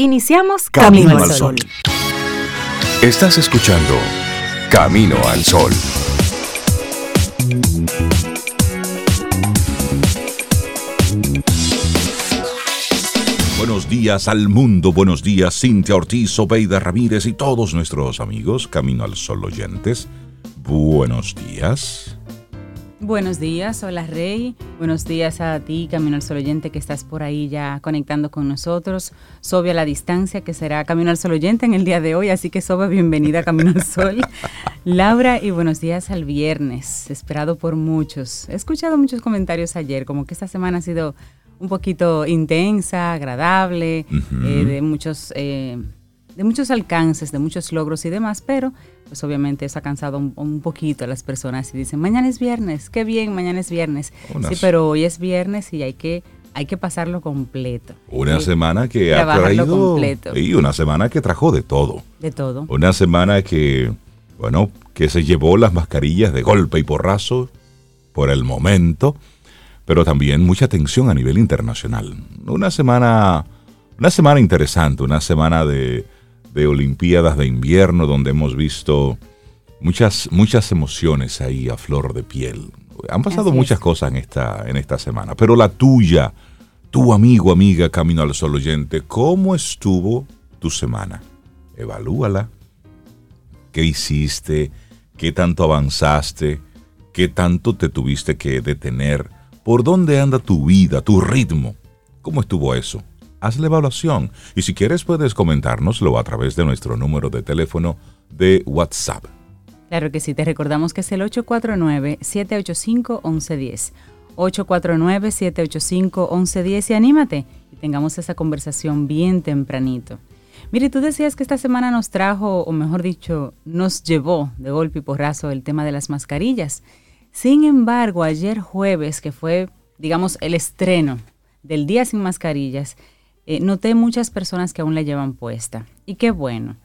Iniciamos Camino, al Sol. Estás escuchando Camino al Sol. Buenos días al mundo, buenos días Cintia Ortiz, Obeida Ramírez y todos nuestros amigos Camino al Sol oyentes. Buenos días. Buenos días, hola Rey. Buenos días a ti, Camino al Sol Oyente, que estás por ahí ya conectando con nosotros. Sobe a la distancia, que será Camino al Sol Oyente en el día de hoy, así que Sobe, bienvenida a Camino al Sol. Laura, y buenos días al viernes, esperado por muchos. He escuchado muchos comentarios ayer, como que esta semana ha sido un poquito intensa, agradable, eh, de muchos... Eh, de muchos alcances, de muchos logros y demás, pero pues obviamente eso ha cansado un, poquito a las personas y dicen, mañana es viernes, qué bien, mañana es viernes. Sí, pero hoy es viernes y hay que hay que pasarlo completo. Una semana que ha traído completo. y una semana que trajo de todo. De todo. Una semana que bueno, que se llevó las mascarillas de golpe y porrazo por el momento, pero también mucha tensión a nivel internacional. Una semana una semana interesante, una semana de de Olimpiadas de Invierno, donde hemos visto muchas, muchas emociones ahí a flor de piel. Han pasado muchas cosas en esta, en esta semana, pero la tuya, tu amigo, amiga, Camino al Sol oyente, ¿cómo estuvo tu semana? Evalúala. ¿Qué hiciste? ¿Qué tanto avanzaste? ¿Qué tanto te tuviste que detener? ¿Por dónde anda tu vida, tu ritmo? ¿Cómo estuvo eso? Haz la evaluación y si quieres puedes comentárnoslo a través de nuestro número de teléfono de WhatsApp. Claro que sí, te recordamos que es el 849-785-1110. 849-785-1110 y anímate y tengamos esa conversación bien tempranito. Mire, tú decías que esta semana nos trajo, o mejor dicho, nos llevó de golpe y porrazo el tema de las mascarillas. Sin embargo, ayer jueves, que fue, digamos, el estreno del Día sin Mascarillas, eh, noté muchas personas que aún la llevan puesta. Y qué bueno.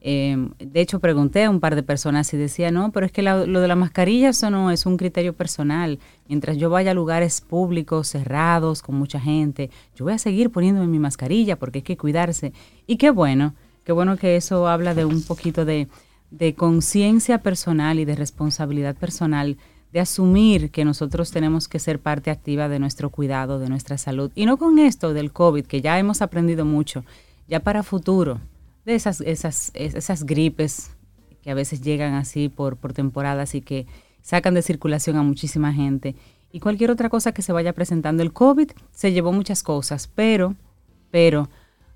Em, de hecho, pregunté a un par de personas y decía, no, pero es que lo de la mascarilla eso no es un criterio personal. Mientras yo vaya a lugares públicos, cerrados, con mucha gente, yo voy a seguir poniéndome mi mascarilla porque hay que cuidarse. Y qué bueno, qué bueno que eso habla de un poquito de, de conciencia personal y de responsabilidad personal de asumir que nosotros tenemos que ser parte activa de nuestro cuidado, de nuestra salud. Y no con esto del COVID, que ya hemos aprendido mucho, ya para futuro, de esas, esas, esas gripes que a veces llegan así por, por temporadas y que sacan de circulación a muchísima gente. Y cualquier otra cosa que se vaya presentando. El COVID se llevó muchas cosas, pero, pero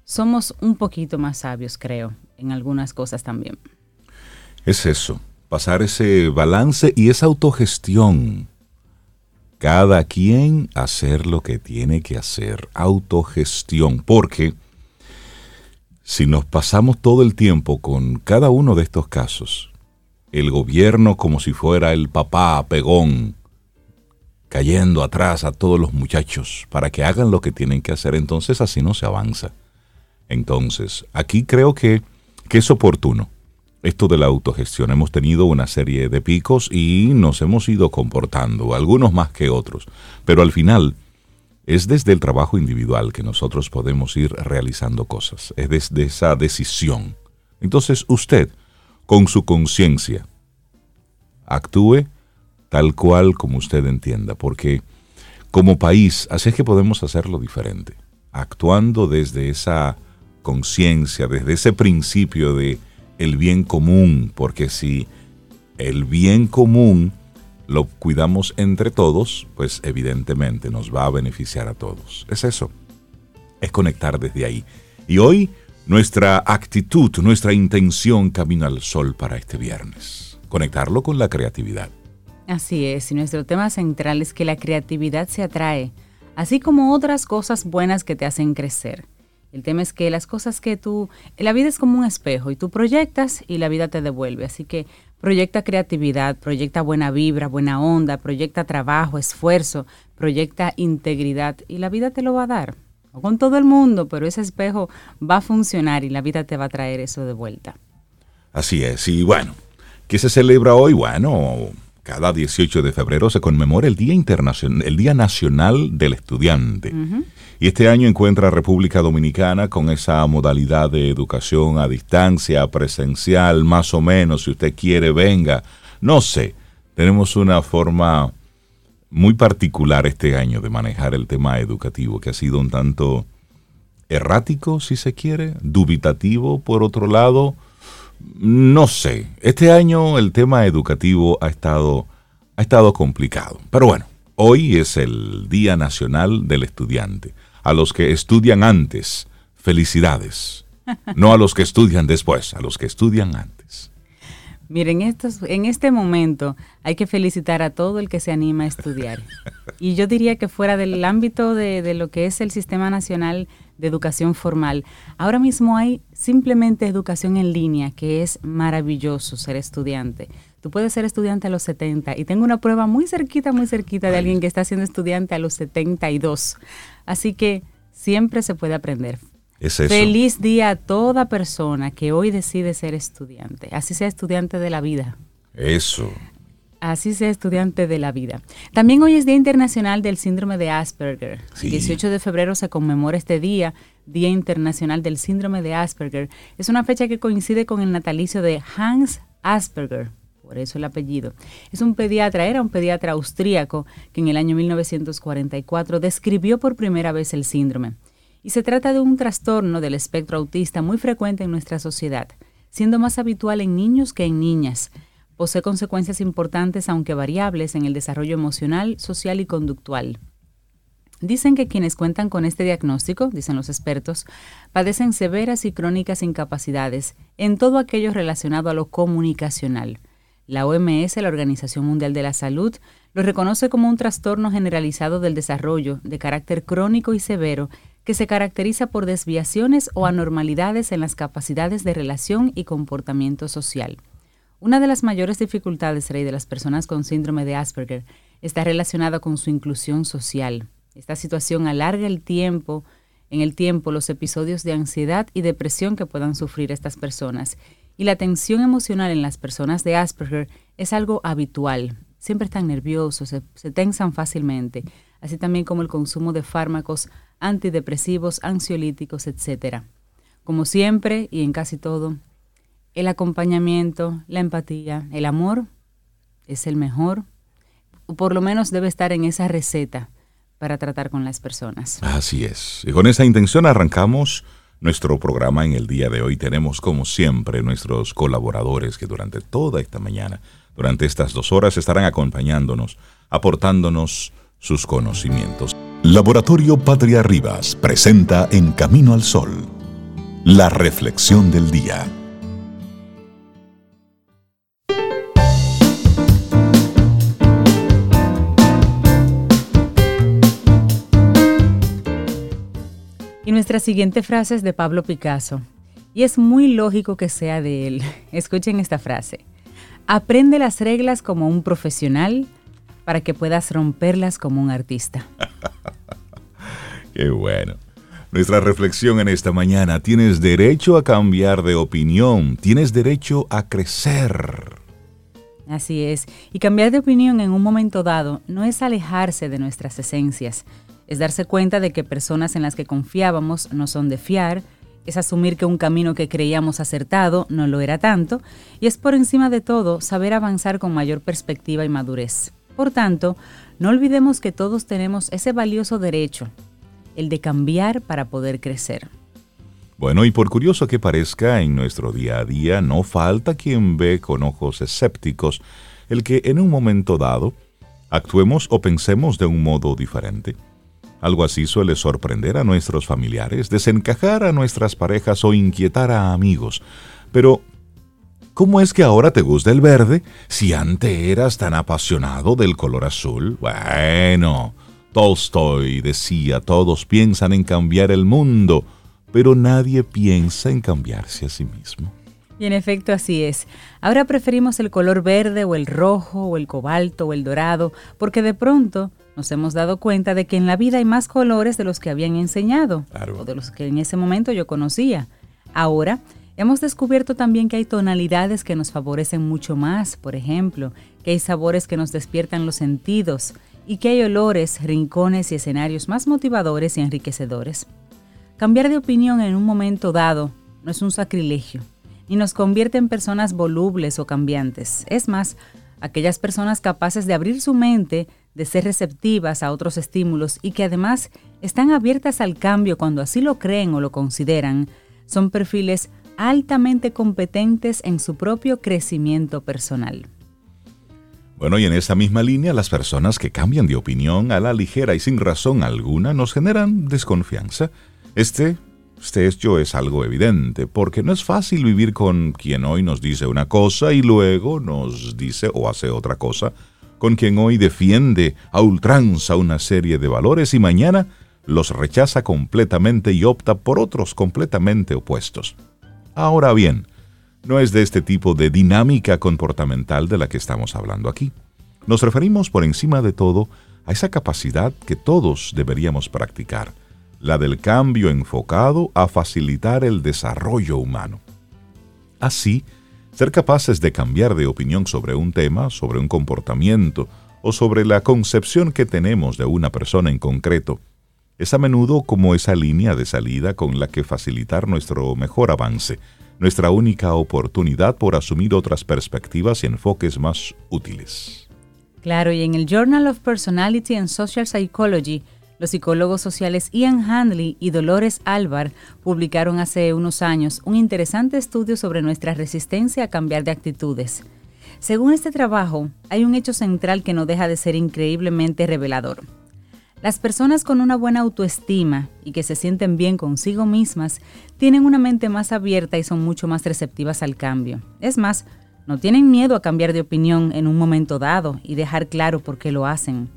somos un poquito más sabios, creo, en algunas cosas también. Es eso pasar ese balance y esa autogestión. Cada quien hacer lo que tiene que hacer, autogestión, porque si nos pasamos todo el tiempo con cada uno de estos casos, el gobierno como si fuera el papá pegón, cayendo atrás a todos los muchachos para que hagan lo que tienen que hacer, entonces así no se avanza. Entonces, aquí creo que, que es oportuno esto de la autogestión. Hemos tenido una serie de picos y nos hemos ido comportando, algunos más que otros. Pero al final es desde el trabajo individual que nosotros podemos ir realizando cosas. Es desde esa decisión. Entonces usted, con su conciencia, actúe tal cual como usted entienda, porque como país, así es que podemos hacerlo diferente, actuando desde esa conciencia, desde ese principio de el bien común, porque si el bien común lo cuidamos entre todos, pues evidentemente nos va a beneficiar a todos. Es eso, es conectar desde ahí. Y hoy nuestra actitud, nuestra intención camina al sol para este viernes, conectarlo con la creatividad. Así es, y nuestro tema central es que la creatividad se atrae, así como otras cosas buenas que te hacen crecer. El tema es que las cosas que tú, la vida es como un espejo y tú proyectas y la vida te devuelve. Así que proyecta creatividad, proyecta buena vibra, buena onda, proyecta trabajo, esfuerzo, proyecta integridad y la vida te lo va a dar. No con todo el mundo, pero ese espejo va a funcionar y la vida te va a traer eso de vuelta. Así es, y bueno, ¿qué se celebra hoy? Bueno, cada 18 de febrero se conmemora el Día Internacional, el Día Nacional del Estudiante. Y este año encuentra a República Dominicana con esa modalidad de educación a distancia, presencial, más o menos, si usted quiere, venga. No sé, tenemos una forma muy particular este año de manejar el tema educativo, que ha sido un tanto errático, si se quiere, dubitativo, por otro lado, no sé. Este año el tema educativo ha estado, ha estado complicado. Pero bueno, hoy es el Día Nacional del Estudiante. A los que estudian antes, felicidades. No a los que estudian después, a los que estudian antes. Miren, estos, en este momento hay que felicitar a todo el que se anima a estudiar. Y yo diría que fuera del ámbito de, de lo que es el Sistema Nacional de educación formal. Ahora mismo hay simplemente educación en línea, que es maravilloso ser estudiante. Tú puedes ser estudiante a los 70 y tengo una prueba muy cerquita, muy cerquita de alguien que está siendo estudiante a los 72. Así que siempre se puede aprender. Feliz día a toda persona que hoy decide ser estudiante, así sea estudiante de la vida. Eso. Así sea estudiante de la vida. También hoy es Día Internacional del Síndrome de Asperger. El 18 de febrero se conmemora este día, Día Internacional del Síndrome de Asperger. Es una fecha que coincide con el natalicio de Hans Asperger, por eso el apellido. Es un pediatra, era un pediatra austríaco que en el año 1944 describió por primera vez el síndrome. Y se trata de un trastorno del espectro autista muy frecuente en nuestra sociedad, siendo más habitual en niños que en niñas posee consecuencias importantes, aunque variables, en el desarrollo emocional, social y conductual. Dicen que quienes cuentan con este diagnóstico, dicen los expertos, padecen severas y crónicas incapacidades en todo aquello relacionado a lo comunicacional. La OMS, la Organización Mundial de la Salud, lo reconoce como un trastorno generalizado del desarrollo de carácter crónico y severo que se caracteriza por desviaciones o anormalidades en las capacidades de relación y comportamiento social. Una de las mayores dificultades, Rey, de las personas con síndrome de Asperger está relacionada con su inclusión social. Esta situación alarga el tiempo, en el tiempo, los episodios de ansiedad y depresión que puedan sufrir estas personas. Y la tensión emocional en las personas de Asperger es algo habitual. Siempre están nerviosos, se, se tensan fácilmente, así también como el consumo de fármacos antidepresivos, ansiolíticos, etc. Como siempre y en casi todo, el acompañamiento, la empatía, el amor es el mejor, o por lo menos debe estar en esa receta para tratar con las personas. Así es. Y con esa intención arrancamos nuestro programa en el día de hoy. Tenemos como siempre nuestros colaboradores que durante toda esta mañana, durante estas dos horas, estarán acompañándonos, aportándonos sus conocimientos. Laboratorio Patria Rivas presenta En Camino al Sol, la reflexión del día. Y nuestra siguiente frase es de Pablo Picasso. Y es muy lógico que sea de él. Escuchen esta frase. Aprende las reglas como un profesional para que puedas romperlas como un artista. Qué bueno. Nuestra reflexión en esta mañana, tienes derecho a cambiar de opinión, tienes derecho a crecer. Así es, y cambiar de opinión en un momento dado no es alejarse de nuestras esencias, es darse cuenta de que personas en las que confiábamos no son de fiar, es asumir que un camino que creíamos acertado no lo era tanto, y es por encima de todo saber avanzar con mayor perspectiva y madurez. Por tanto, no olvidemos que todos tenemos ese valioso derecho, el de cambiar para poder crecer. Bueno, y por curioso que parezca, en nuestro día a día no falta quien ve con ojos escépticos el que en un momento dado actuemos o pensemos de un modo diferente. Algo así suele sorprender a nuestros familiares, desencajar a nuestras parejas o inquietar a amigos. Pero, ¿cómo es que ahora te gusta el verde si antes eras tan apasionado del color azul? Bueno, Tolstoy decía, todos piensan en cambiar el mundo, pero nadie piensa en cambiarse a sí mismo. Y en efecto así es. Ahora preferimos el color verde o el rojo o el cobalto o el dorado, porque de pronto nos hemos dado cuenta de que en la vida hay más colores de los que habían enseñado o de los que en ese momento yo conocía. Ahora, Hemos descubierto también que hay tonalidades que nos favorecen mucho más, por ejemplo, que hay sabores que nos despiertan los sentidos y que hay olores, rincones y escenarios más motivadores y enriquecedores. Cambiar de opinión en un momento dado no es un sacrilegio, ni nos convierte en personas volubles o cambiantes. Es más, aquellas personas capaces de abrir su mente, de ser receptivas a otros estímulos y que además están abiertas al cambio cuando así lo creen o lo consideran, son perfiles altamente competentes en su propio crecimiento personal. Bueno, y en esa misma línea, las personas que cambian de opinión a la ligera y sin razón alguna nos generan desconfianza. Este, este hecho es algo evidente, porque no es fácil vivir con quien hoy nos dice una cosa y luego nos dice o hace otra cosa, con quien hoy defiende a ultranza una serie de valores y mañana los rechaza completamente y opta por otros completamente opuestos. Ahora bien, no es de este tipo de dinámica comportamental de la que estamos hablando aquí. Nos referimos por encima de todo a esa capacidad que todos deberíamos practicar, la del cambio enfocado a facilitar el desarrollo humano. Así, ser capaces de cambiar de opinión sobre un tema, sobre un comportamiento o sobre la concepción que tenemos de una persona en concreto, es a menudo como esa línea de salida con la que facilitar nuestro mejor avance, nuestra única oportunidad por asumir otras perspectivas y enfoques más útiles. Claro, y en el Journal of Personality and Social Psychology, los psicólogos sociales Ian Handley y Dolores Álvar publicaron hace unos años un interesante estudio sobre nuestra resistencia a cambiar de actitudes. Según este trabajo, hay un hecho central que no deja de ser increíblemente revelador. Las personas con una buena autoestima y que se sienten bien consigo mismas tienen una mente más abierta y son mucho más receptivas al cambio. Es más, no tienen miedo a cambiar de opinión en un momento dado y dejar claro por qué lo hacen.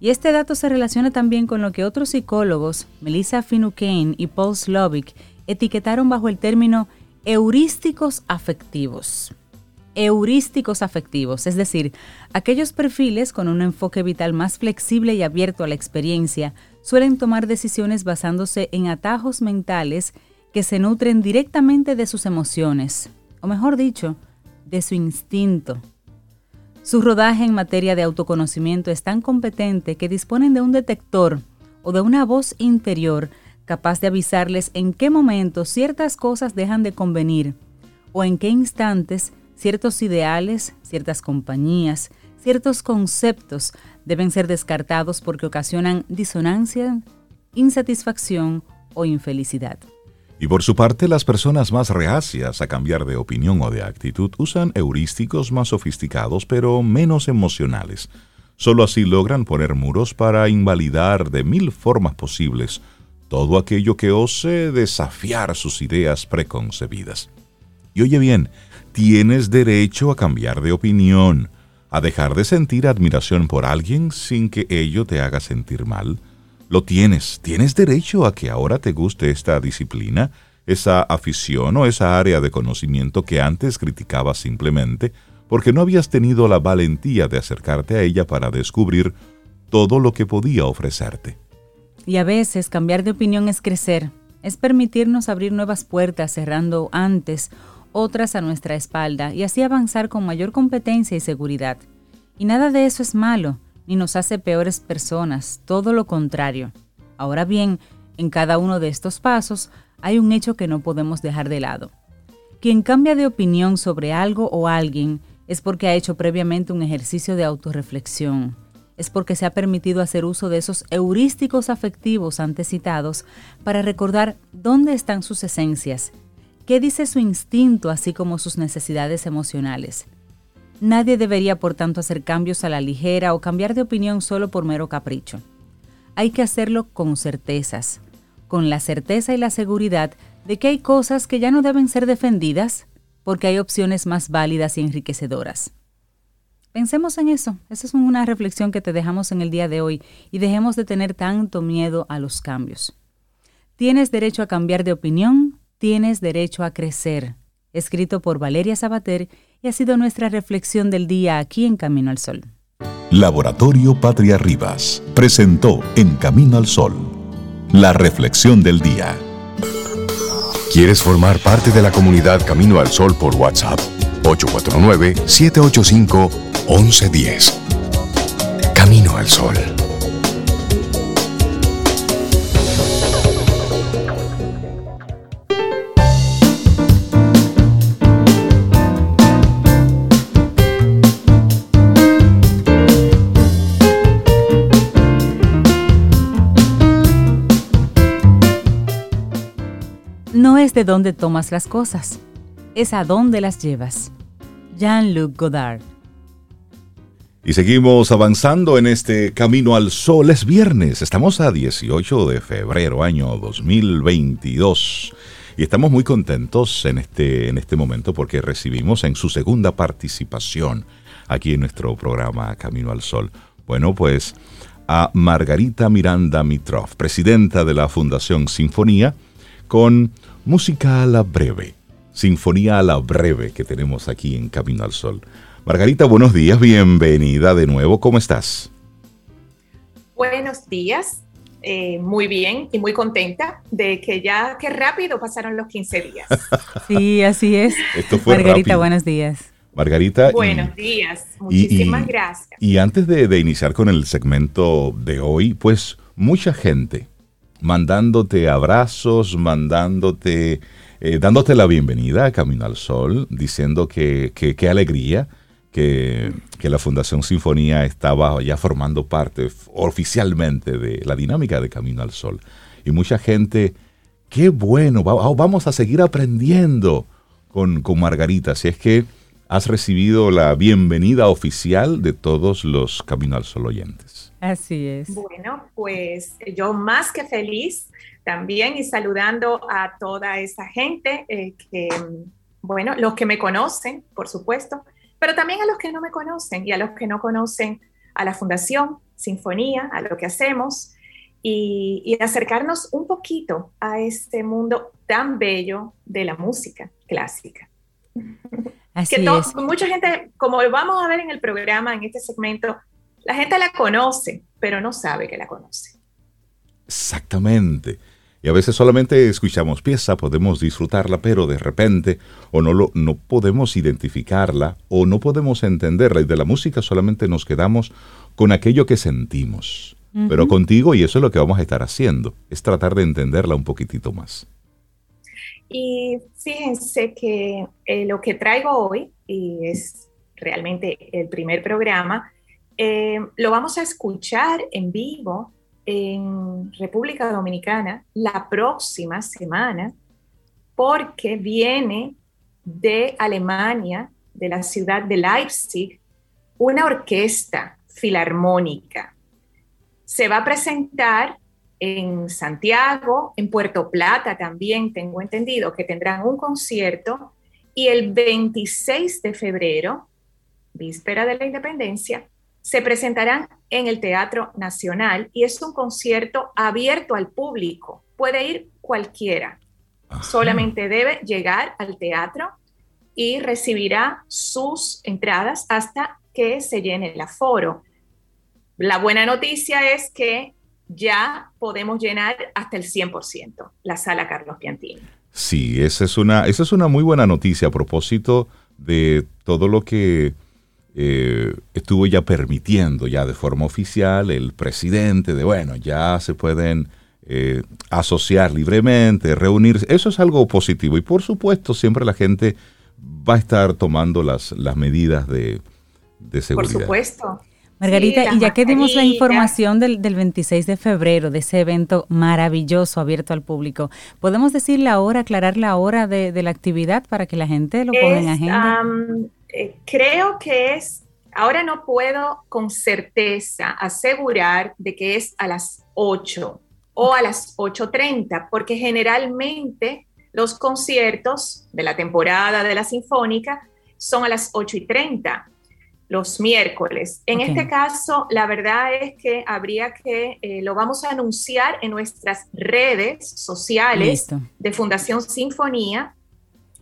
Y este dato se relaciona también con lo que otros psicólogos, Melissa Finucane y Paul Slovic, etiquetaron bajo el término heurísticos afectivos heurísticos afectivos, es decir, aquellos perfiles con un enfoque vital más flexible y abierto a la experiencia suelen tomar decisiones basándose en atajos mentales que se nutren directamente de sus emociones, o mejor dicho, de su instinto. Su rodaje en materia de autoconocimiento es tan competente que disponen de un detector o de una voz interior capaz de avisarles en qué momento ciertas cosas dejan de convenir o en qué instantes ciertos ideales, ciertas compañías, ciertos conceptos deben ser descartados porque ocasionan disonancia, insatisfacción o infelicidad. Y por su parte, las personas más reacias a cambiar de opinión o de actitud usan heurísticos más sofisticados pero menos emocionales. Solo así logran poner muros para invalidar de mil formas posibles todo aquello que ose desafiar sus ideas preconcebidas. Y oye bien, tienes derecho a cambiar de opinión, a dejar de sentir admiración por alguien sin que ello te haga sentir mal. Lo tienes, tienes derecho a que ahora te guste esta disciplina, esa afición o esa área de conocimiento que antes criticabas simplemente porque no habías tenido la valentía de acercarte a ella para descubrir todo lo que podía ofrecerte. Y a veces cambiar de opinión es crecer, es permitirnos abrir nuevas puertas cerrando antes otras a nuestra espalda y así avanzar con mayor competencia y seguridad. Y nada de eso es malo, ni nos hace peores personas, todo lo contrario. Ahora bien, en cada uno de estos pasos hay un hecho que no podemos dejar de lado. Quien cambia de opinión sobre algo o alguien es porque ha hecho previamente un ejercicio de autorreflexión, es porque se ha permitido hacer uso de esos heurísticos afectivos antes citados para recordar dónde están sus esencias ¿Qué dice su instinto así como sus necesidades emocionales? Nadie debería por tanto hacer cambios a la ligera o cambiar de opinión solo por mero capricho. Hay que hacerlo con certezas, con la certeza y la seguridad de que hay cosas que ya no deben ser defendidas porque hay opciones más válidas y enriquecedoras. Pensemos en eso, esa es una reflexión que te dejamos en el día de hoy y dejemos de tener tanto miedo a los cambios. Tienes derecho a cambiar de opinión Tienes derecho a crecer, escrito por Valeria Sabater y ha sido nuestra reflexión del día aquí en Camino al Sol. Laboratorio Patria Rivas presentó En Camino al Sol la reflexión del día. ¿Quieres formar parte de la comunidad Camino al Sol por WhatsApp? 849-785-1110. Camino al Sol. Es de dónde tomas las cosas, es a dónde las llevas. Jean-Luc Godard. Y seguimos avanzando en este camino al sol. Es viernes, estamos a 18 de febrero, año 2022. Y estamos muy contentos en este, en este momento porque recibimos en su segunda participación aquí en nuestro programa Camino al Sol. Bueno, pues a Margarita Miranda Mitrov, presidenta de la Fundación Sinfonía, con música a la breve, Sinfonía a la breve que tenemos aquí en Camino al Sol. Margarita, buenos días, bienvenida de nuevo, ¿cómo estás? Buenos días, eh, muy bien y muy contenta de que ya, qué rápido pasaron los 15 días. Sí, así es. Margarita, buenos días. Margarita. Buenos días, muchísimas gracias. Y antes de, de iniciar con el segmento de hoy, pues mucha gente mandándote abrazos, mandándote, eh, dándote la bienvenida a Camino al Sol, diciendo que qué alegría que, la Fundación Sinfonía estaba ya formando parte oficialmente de la dinámica de Camino al Sol. Y mucha gente, qué bueno, vamos a seguir aprendiendo con, con Margarita. Si es que has recibido la bienvenida oficial de todos los Camino al Sol oyentes. Así es. Bueno, pues yo más que feliz también y saludando a toda esa gente eh, que, bueno, los que me conocen, por supuesto, pero también a los que no me conocen y a los que no conocen a la Fundación Sinfonía, a lo que hacemos y, y acercarnos un poquito a este mundo tan bello de la música clásica. Así que es. mucha gente, como vamos a ver en el programa, en este segmento, la gente la conoce, pero no sabe que la conoce. Exactamente. Y a veces solamente escuchamos pieza, podemos disfrutarla, pero de repente o no, lo, no podemos identificarla o no podemos entenderla. Y de la música solamente nos quedamos con aquello que sentimos. Uh -huh. Pero contigo, y eso es lo que vamos a estar haciendo, es tratar de entenderla un poquitito más. Y fíjense que eh, lo que traigo hoy, y es realmente el primer programa, eh, lo vamos a escuchar en vivo en República Dominicana la próxima semana, porque viene de Alemania, de la ciudad de Leipzig, una orquesta filarmónica. Se va a presentar en Santiago, en Puerto Plata también tengo entendido que tendrán un concierto y el 26 de febrero, víspera de la independencia, se presentarán en el Teatro Nacional y es un concierto abierto al público. Puede ir cualquiera. Ajá. Solamente debe llegar al teatro y recibirá sus entradas hasta que se llene el aforo. La buena noticia es que ya podemos llenar hasta el 100% la sala Carlos Piantini. Sí, esa es una, esa es una muy buena noticia a propósito de todo lo que eh, estuvo ya permitiendo ya de forma oficial el presidente de, bueno, ya se pueden eh, asociar libremente, reunirse. Eso es algo positivo y por supuesto siempre la gente va a estar tomando las, las medidas de, de seguridad. Por supuesto. Margarita, sí, y ya que dimos la información del, del, 26 de febrero, de ese evento maravilloso abierto al público, ¿podemos decir la hora, aclarar la hora de, de la actividad para que la gente lo ponga en agenda? Um, eh, creo que es, ahora no puedo con certeza asegurar de que es a las 8 o a las 8.30, porque generalmente los conciertos de la temporada de la Sinfónica son a las 8 y 30 los miércoles. En okay. este caso, la verdad es que habría que, eh, lo vamos a anunciar en nuestras redes sociales Listo. de Fundación Sinfonía,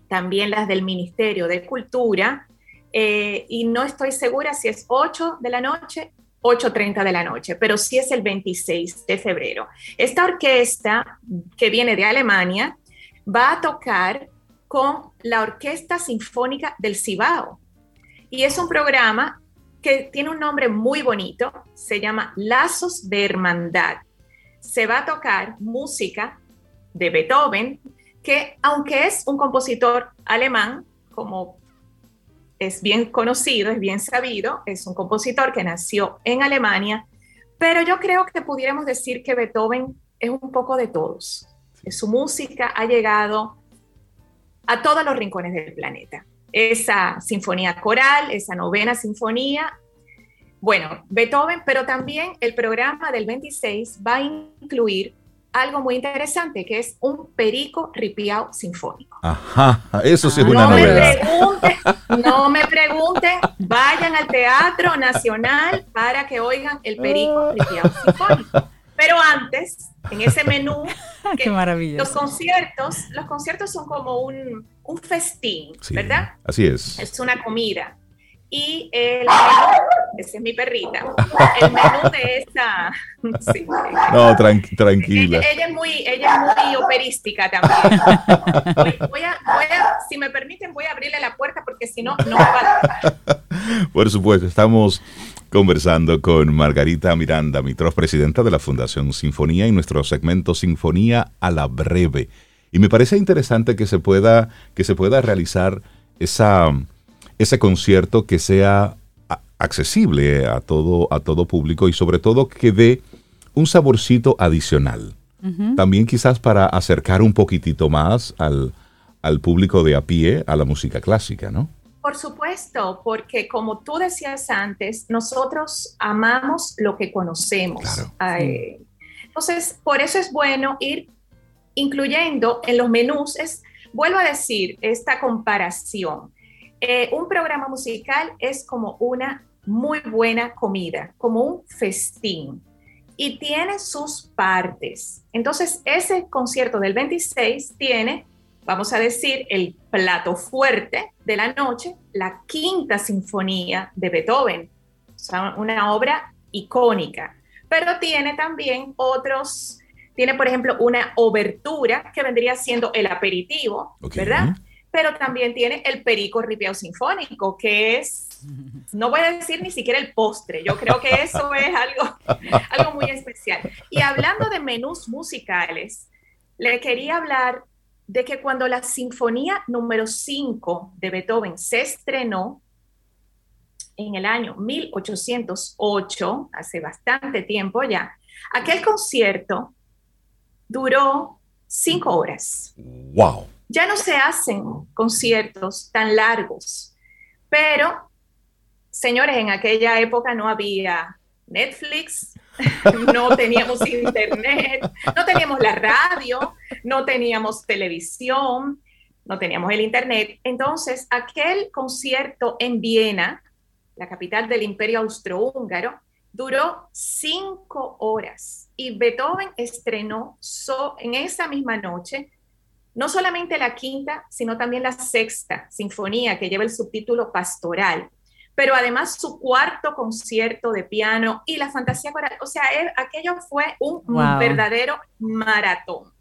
también las del Ministerio de Cultura, eh, y no estoy segura si es 8 de la noche, 8.30 de la noche, pero sí es el 26 de febrero. Esta orquesta que viene de Alemania va a tocar con la Orquesta Sinfónica del Cibao. Y es un programa que tiene un nombre muy bonito, se llama Lazos de Hermandad. Se va a tocar música de Beethoven, que aunque es un compositor alemán, como es bien conocido, es bien sabido, es un compositor que nació en Alemania, pero yo creo que pudiéramos decir que Beethoven es un poco de todos. Su música ha llegado a todos los rincones del planeta. Esa sinfonía coral, esa novena sinfonía, bueno, Beethoven, pero también el programa del 26 va a incluir algo muy interesante, que es un perico ripiao sinfónico. Ajá, eso sí es una novedad. no me pregunten, vayan al Teatro Nacional para que oigan el perico ripiao sinfónico. Pero antes, en ese menú, Qué maravilloso. los conciertos, los conciertos son como un, un festín, ¿verdad? Así es. Es una comida. Y el menú, esa es mi perrita, el menú de esa... Sí, no, tranquila. Ella, es muy, ella es muy operística también. Voy a, voy a, si me permiten, voy a abrirle la puerta porque si no, no va a dejar. Por supuesto, estamos conversando con Margarita Miranda, mitros presidenta de la Fundación Sinfonía, y nuestro segmento Sinfonía a la Breve. Y me parece interesante que se pueda, que se pueda realizar esa ese concierto que sea accesible a todo, a todo público y sobre todo que dé un saborcito adicional. También quizás para acercar un poquitito más al, al público de a pie a la música clásica, ¿no? Por supuesto, porque como tú decías antes, nosotros amamos lo que conocemos. entonces, por eso es bueno ir incluyendo en los menús, es, vuelvo a decir, esta comparación. Eh, un programa musical es como una muy buena comida, como un festín y tiene sus partes. Entonces, ese concierto del 26 tiene, vamos a decir, el plato fuerte de la noche, la quinta sinfonía de Beethoven, o sea, una obra icónica, pero tiene también otros, tiene por ejemplo una obertura que vendría siendo el aperitivo, ¿verdad? Pero también tiene el perico ripiao sinfónico, que es, no voy a decir ni siquiera el postre, yo creo que eso es algo, algo muy especial. Y hablando de menús musicales, le quería hablar de que cuando la Sinfonía número 5 de Beethoven se estrenó en el año 1808, hace bastante tiempo ya, aquel concierto duró cinco horas. ¡Wow! Ya no se hacen conciertos tan largos, pero, señores, en aquella época no había Netflix, no teníamos internet, no teníamos la radio, no teníamos televisión, no teníamos el internet. Entonces, aquel concierto en Viena, la capital del imperio austrohúngaro, duró cinco horas y Beethoven estrenó en esa misma noche no solamente la quinta, sino también la sexta sinfonía que lleva el subtítulo Pastoral, pero además su cuarto concierto de piano y la fantasía coral. O sea, aquello fue un verdadero maratón.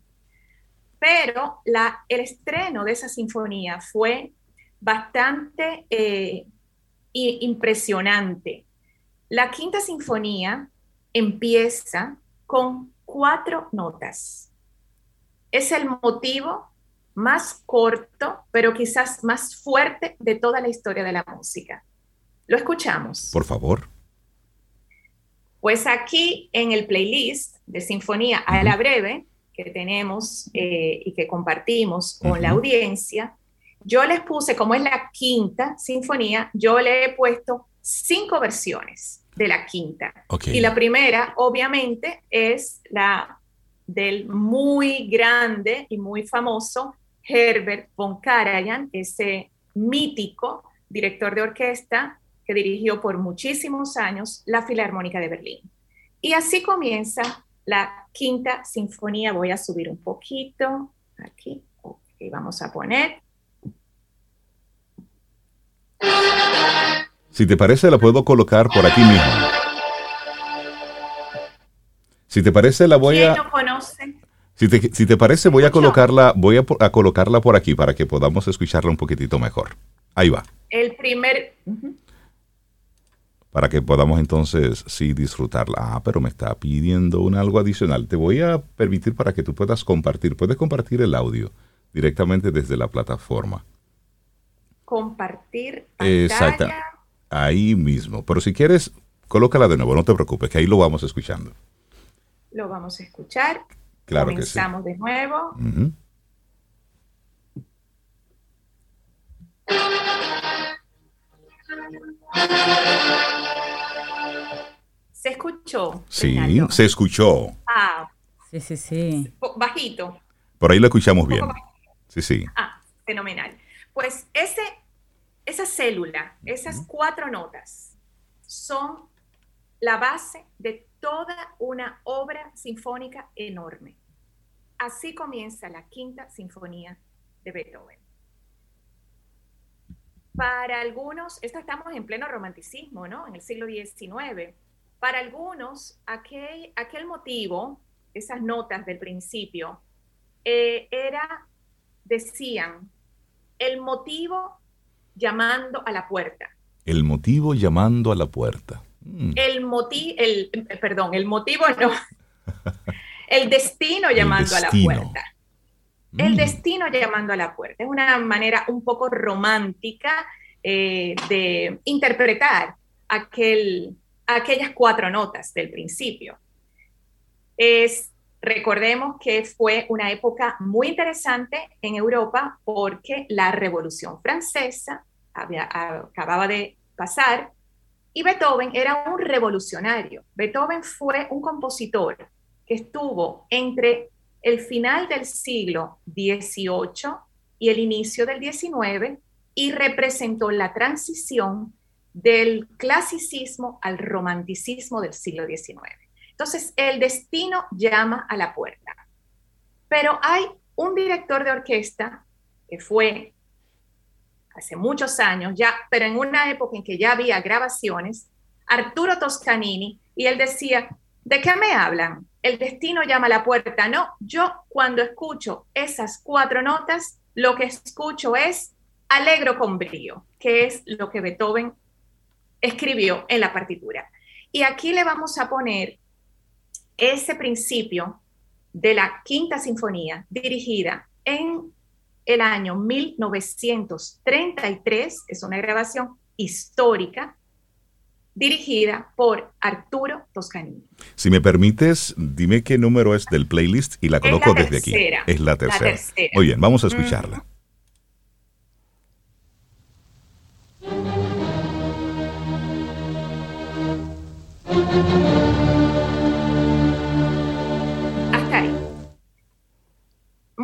Pero la, el estreno de esa sinfonía fue bastante eh, impresionante. La quinta sinfonía empieza con cuatro notas es el motivo más corto, pero quizás más fuerte de toda la historia de la música. Lo escuchamos. Por favor. Pues aquí en el playlist de Sinfonía a la Breve, que tenemos eh, y que compartimos con la audiencia, yo les puse, como es la quinta sinfonía, yo le he puesto cinco versiones de la quinta. Y la primera, obviamente, es la del muy grande y muy famoso Herbert von Karajan, ese mítico director de orquesta que dirigió por muchísimos años la Filarmónica de Berlín. Y así comienza la quinta sinfonía. Voy a subir un poquito aquí. y vamos a poner. Si te parece, la puedo colocar por aquí mismo. Si te parece, la voy a. No conoce? Si te, parece, voy a colocarla, voy a, colocarla por aquí para que podamos escucharla un poquitito mejor. Ahí va. El primer. Para que podamos entonces sí disfrutarla. Ah, pero me está pidiendo un algo adicional. Te voy a permitir para que tú puedas compartir. Puedes compartir el audio directamente desde la plataforma. Compartir. Exacto. Ahí mismo. Pero si quieres, colócala de nuevo, no te preocupes, que ahí lo vamos escuchando. Lo vamos a escuchar. Claro Comenzamos de nuevo. ¿Se escuchó? Sí, se escuchó. Ah. Sí, sí, sí. Bajito. Por ahí lo escuchamos bien. Sí, sí. Ah, fenomenal. Pues ese, esa célula, esas cuatro notas, son la base de toda una obra sinfónica enorme. Así comienza la quinta sinfonía de Beethoven. Para algunos, esto estamos en pleno romanticismo, ¿no? En el siglo XIX. Para algunos, aquel, aquel motivo, esas notas del principio, eh, era, decían, el motivo llamando a la puerta. El motivo llamando a la puerta. Mm. El motivo, el, perdón, el motivo no. el destino llamando a la puerta. El mm. destino llamando a la puerta. Es una manera un poco romántica eh, de interpretar aquel, aquellas cuatro notas del principio. Es, recordemos que fue una época muy interesante en Europa porque la Revolución Francesa había, acababa de pasar y Beethoven era un revolucionario. Beethoven fue un compositor que estuvo entre el final del siglo XVIII y el inicio del XIX y representó la transición del clasicismo al romanticismo del siglo XIX. Entonces, el destino llama a la puerta. Pero hay un director de orquesta que fue hace muchos años, ya, pero en una época en que ya había grabaciones, Arturo Toscanini, y él decía, ¿de qué me hablan? El destino llama a la puerta. No, yo cuando escucho esas cuatro notas, lo que escucho es alegro con brío, que es lo que Beethoven escribió en la partitura. Y aquí le vamos a poner ese principio de la quinta sinfonía dirigida en el año 1933, es una grabación histórica dirigida por Arturo Toscanini. Si me permites, dime qué número es del playlist y la coloco desde aquí. Es la tercera. Muy bien, vamos a escucharla.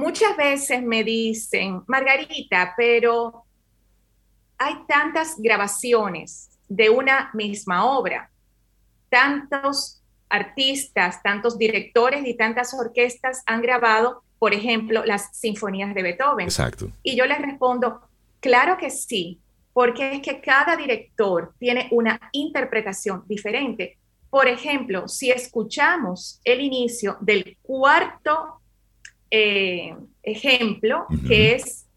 Muchas veces me dicen, Margarita, pero hay tantas grabaciones de una misma obra, tantos artistas, tantos directores y tantas orquestas han grabado, por ejemplo, las sinfonías de Beethoven. Exacto. Y yo les respondo, claro que sí, porque es que cada director tiene una interpretación diferente. Por ejemplo, si escuchamos el inicio del cuarto eh, ejemplo, que es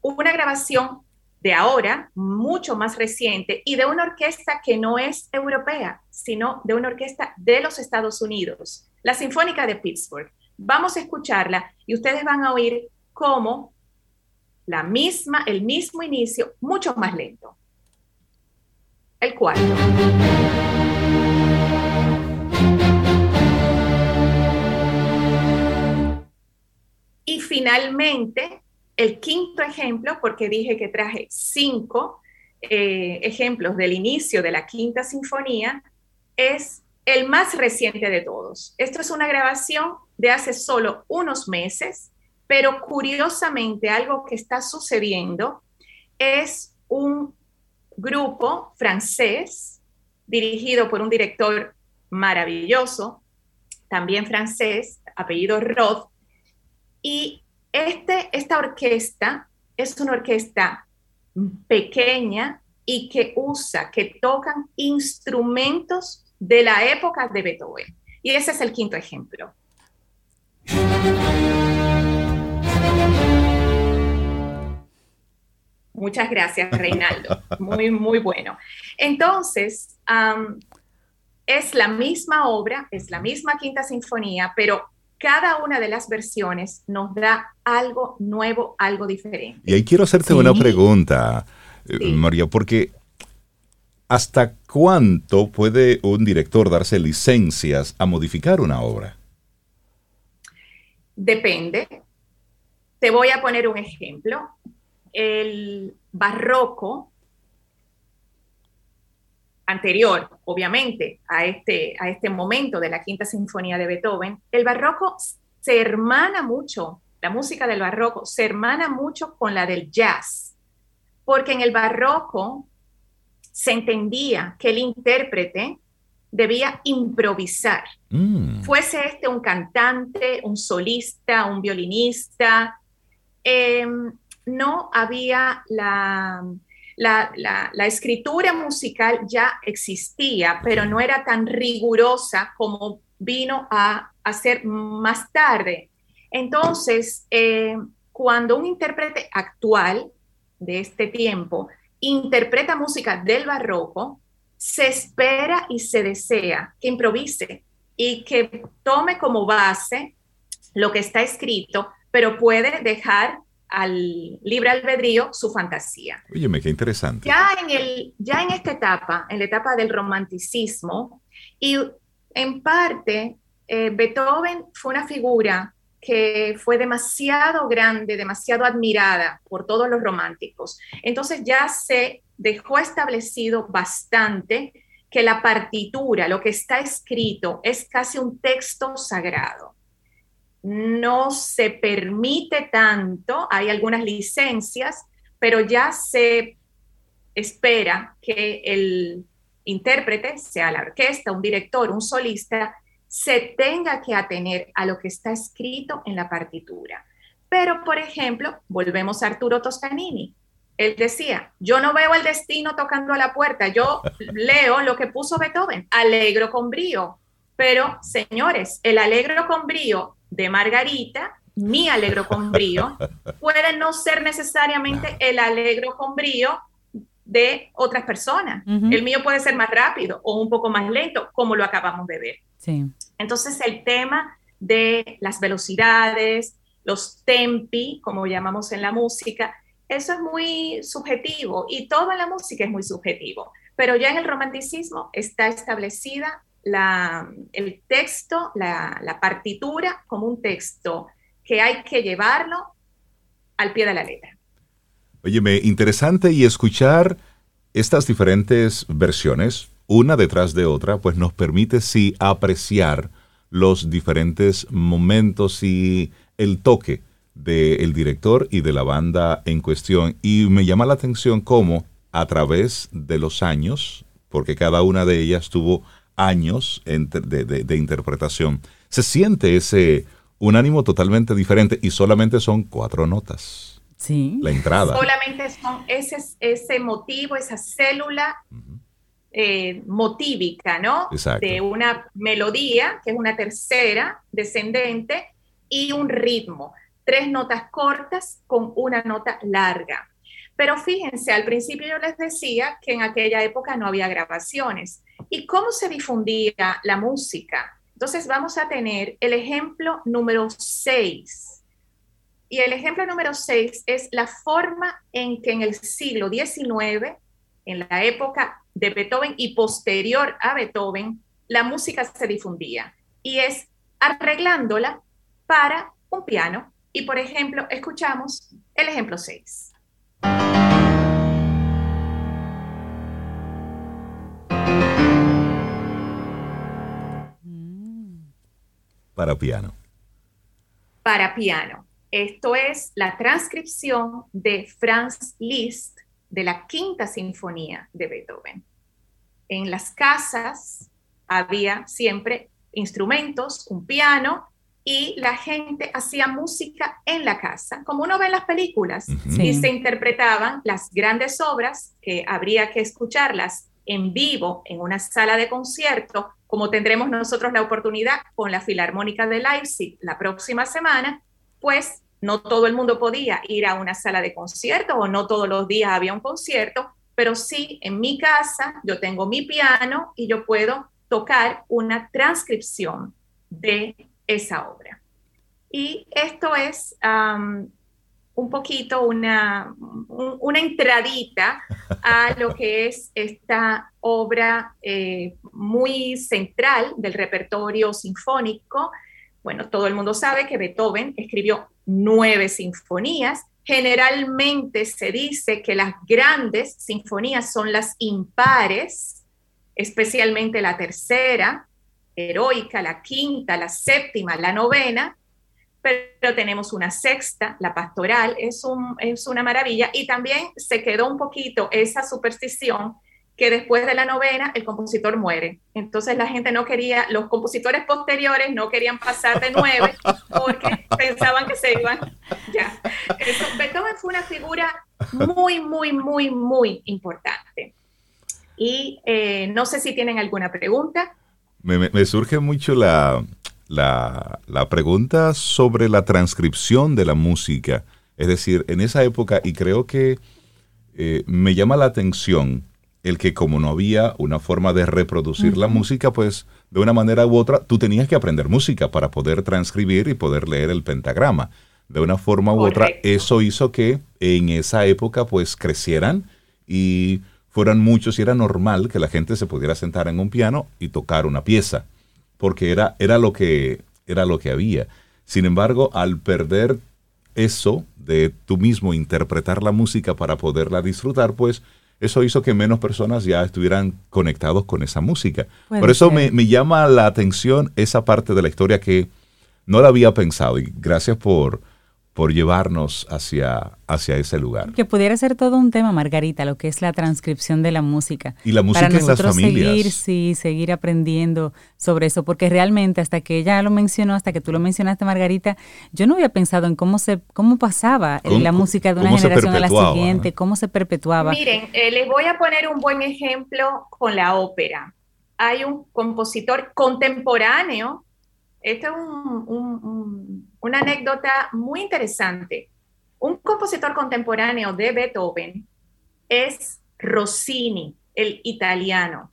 una grabación de ahora, mucho más reciente, y de una orquesta que no es europea, sino de una orquesta de los Estados Unidos, la Sinfónica de Pittsburgh. Vamos a escucharla y ustedes van a oír cómo la misma, el mismo inicio, mucho más lento. El cuarto. Finalmente, el quinto ejemplo, porque dije que traje cinco eh, ejemplos del inicio de la quinta sinfonía, es el más reciente de todos. Esto es una grabación de hace solo unos meses, pero curiosamente algo que está sucediendo es un grupo francés dirigido por un director maravilloso, también francés, apellido Roth, y este, esta orquesta es una orquesta pequeña y que usa, que tocan instrumentos de la época de Beethoven. Y ese es el quinto ejemplo. Muchas gracias, Reinaldo. Muy, muy bueno. Entonces, es la misma obra, es la misma quinta sinfonía, pero cada una de las versiones nos da algo nuevo, algo diferente. Y ahí quiero hacerte una pregunta, eh, María, porque ¿hasta cuánto puede un director darse licencias a modificar una obra? Depende. Te voy a poner un ejemplo. El barroco anterior, obviamente, a este, a este momento de la Quinta Sinfonía de Beethoven, el barroco se hermana mucho, la música del barroco se hermana mucho con la del jazz, porque en el barroco se entendía que el intérprete debía improvisar, mm. fuese este un cantante, un solista, un violinista, em, no había la la, escritura musical ya existía, pero no era tan rigurosa como vino a, hacer más tarde. Entonces, eh, cuando un intérprete actual de este tiempo interpreta música del barroco, se espera y se desea que improvise y que tome como base lo que está escrito, pero puede dejar al libre albedrío su fantasía. Óyeme, qué interesante. Ya en, el, ya en esta etapa, en la etapa del romanticismo, y en parte eh, Beethoven fue una figura que fue demasiado grande, demasiado admirada por todos los románticos. Entonces ya se dejó establecido bastante que la partitura, lo que está escrito, es casi un texto sagrado no se permite tanto, hay algunas licencias, pero ya se espera que el intérprete, sea la orquesta, un director, un solista, se tenga que atener a lo que está escrito en la partitura. Pero, por ejemplo, volvemos a Arturo Toscanini. Él decía, yo no veo el destino tocando a la puerta, yo leo lo que puso Beethoven, alegro con brío. Pero, señores, el alegro con brío de Margarita, mi alegro con brío, puede no ser necesariamente el alegro con brío de otras personas. El mío puede ser más rápido o un poco más lento, como lo acabamos de ver. Entonces, el tema de las velocidades, los tempi, como llamamos en la música, eso es muy subjetivo y toda la música es muy subjetivo. Pero ya en el romanticismo está establecida el texto, la, partitura como un texto que hay que llevarlo al pie de la letra. Óyeme, interesante y escuchar estas diferentes versiones, una detrás de otra, pues nos permite sí apreciar los diferentes momentos y el toque del director y de la banda en cuestión. Y me llama la atención cómo a través de los años, porque cada una de ellas tuvo años de, interpretación, se siente ese un ánimo totalmente diferente y solamente son cuatro notas. Sí. La entrada. Solamente son ese, ese motivo, esa célula eh, motívica, ¿no? Exacto. De una melodía, que es una tercera descendente, y un ritmo. Tres notas cortas con una nota larga. Pero fíjense, al principio yo les decía que en aquella época no había grabaciones. ¿Y cómo se difundía la música? Entonces vamos a tener el ejemplo número 6. Y el ejemplo número 6 es la forma en que en el siglo XIX, en la época de Beethoven y posterior a Beethoven, la música se difundía. Y es arreglándola para un piano. Y por ejemplo, escuchamos el ejemplo 6. Para piano. Para piano. Esto es la transcripción de Franz Liszt de la Quinta Sinfonía de Beethoven. En las casas había siempre instrumentos, un piano, y la gente hacía música en la casa, como uno ve en las películas, y se interpretaban las grandes obras que habría que escucharlas en vivo en una sala de concierto como tendremos nosotros la oportunidad con la Filarmónica de Leipzig la próxima semana, pues no todo el mundo podía ir a una sala de concierto o no todos los días había un concierto, pero sí en mi casa yo tengo mi piano y yo puedo tocar una transcripción de esa obra. Y esto es un poquito una, una entradita a lo que es esta obra eh, muy central del repertorio sinfónico. Bueno, todo el mundo sabe que Beethoven escribió nueve sinfonías. Generalmente se dice que las grandes sinfonías son las impares, especialmente la tercera, heroica, la quinta, la séptima, la novena, pero tenemos una sexta, la pastoral, es, un, es una maravilla, y también se quedó un poquito esa superstición que después de la novena el compositor muere. Entonces la gente no quería, los compositores posteriores no querían pasar de nueve porque pensaban que se iban ya. Eso, Beethoven fue una figura muy, muy, muy, muy importante. Y eh, no sé si tienen alguna pregunta. Me, surge mucho la, la, pregunta sobre la transcripción de la música. Es decir, en esa época, y creo que eh, me llama la atención el que como no había una forma de reproducir la música, pues de una manera u otra tú tenías que aprender música para poder transcribir y poder leer el pentagrama. De una forma u otra, eso hizo que en esa época pues crecieran y fueran muchos y era normal que la gente se pudiera sentar en un piano y tocar una pieza, porque era, era, lo, que, era lo que había. Sin embargo, al perder eso de tú mismo interpretar la música para poderla disfrutar, pues eso hizo que menos personas ya estuvieran conectados con esa música. Por eso me, me, llama la atención esa parte de la historia que no la había pensado y gracias por, por llevarnos hacia, hacia ese lugar. Que pudiera ser todo un tema, Margarita, lo que es la transcripción de la música. Y la música Para en las familias. Seguir, sí, seguir aprendiendo sobre eso, porque realmente hasta que ella lo mencionó, hasta que tú lo mencionaste, Margarita, yo no había pensado en cómo se cómo pasaba la música de una generación a la siguiente, cómo se perpetuaba. Miren, eh, les voy a poner un buen ejemplo con la ópera. Hay un compositor contemporáneo esta es una anécdota muy interesante. Un compositor contemporáneo de Beethoven es Rossini, el italiano.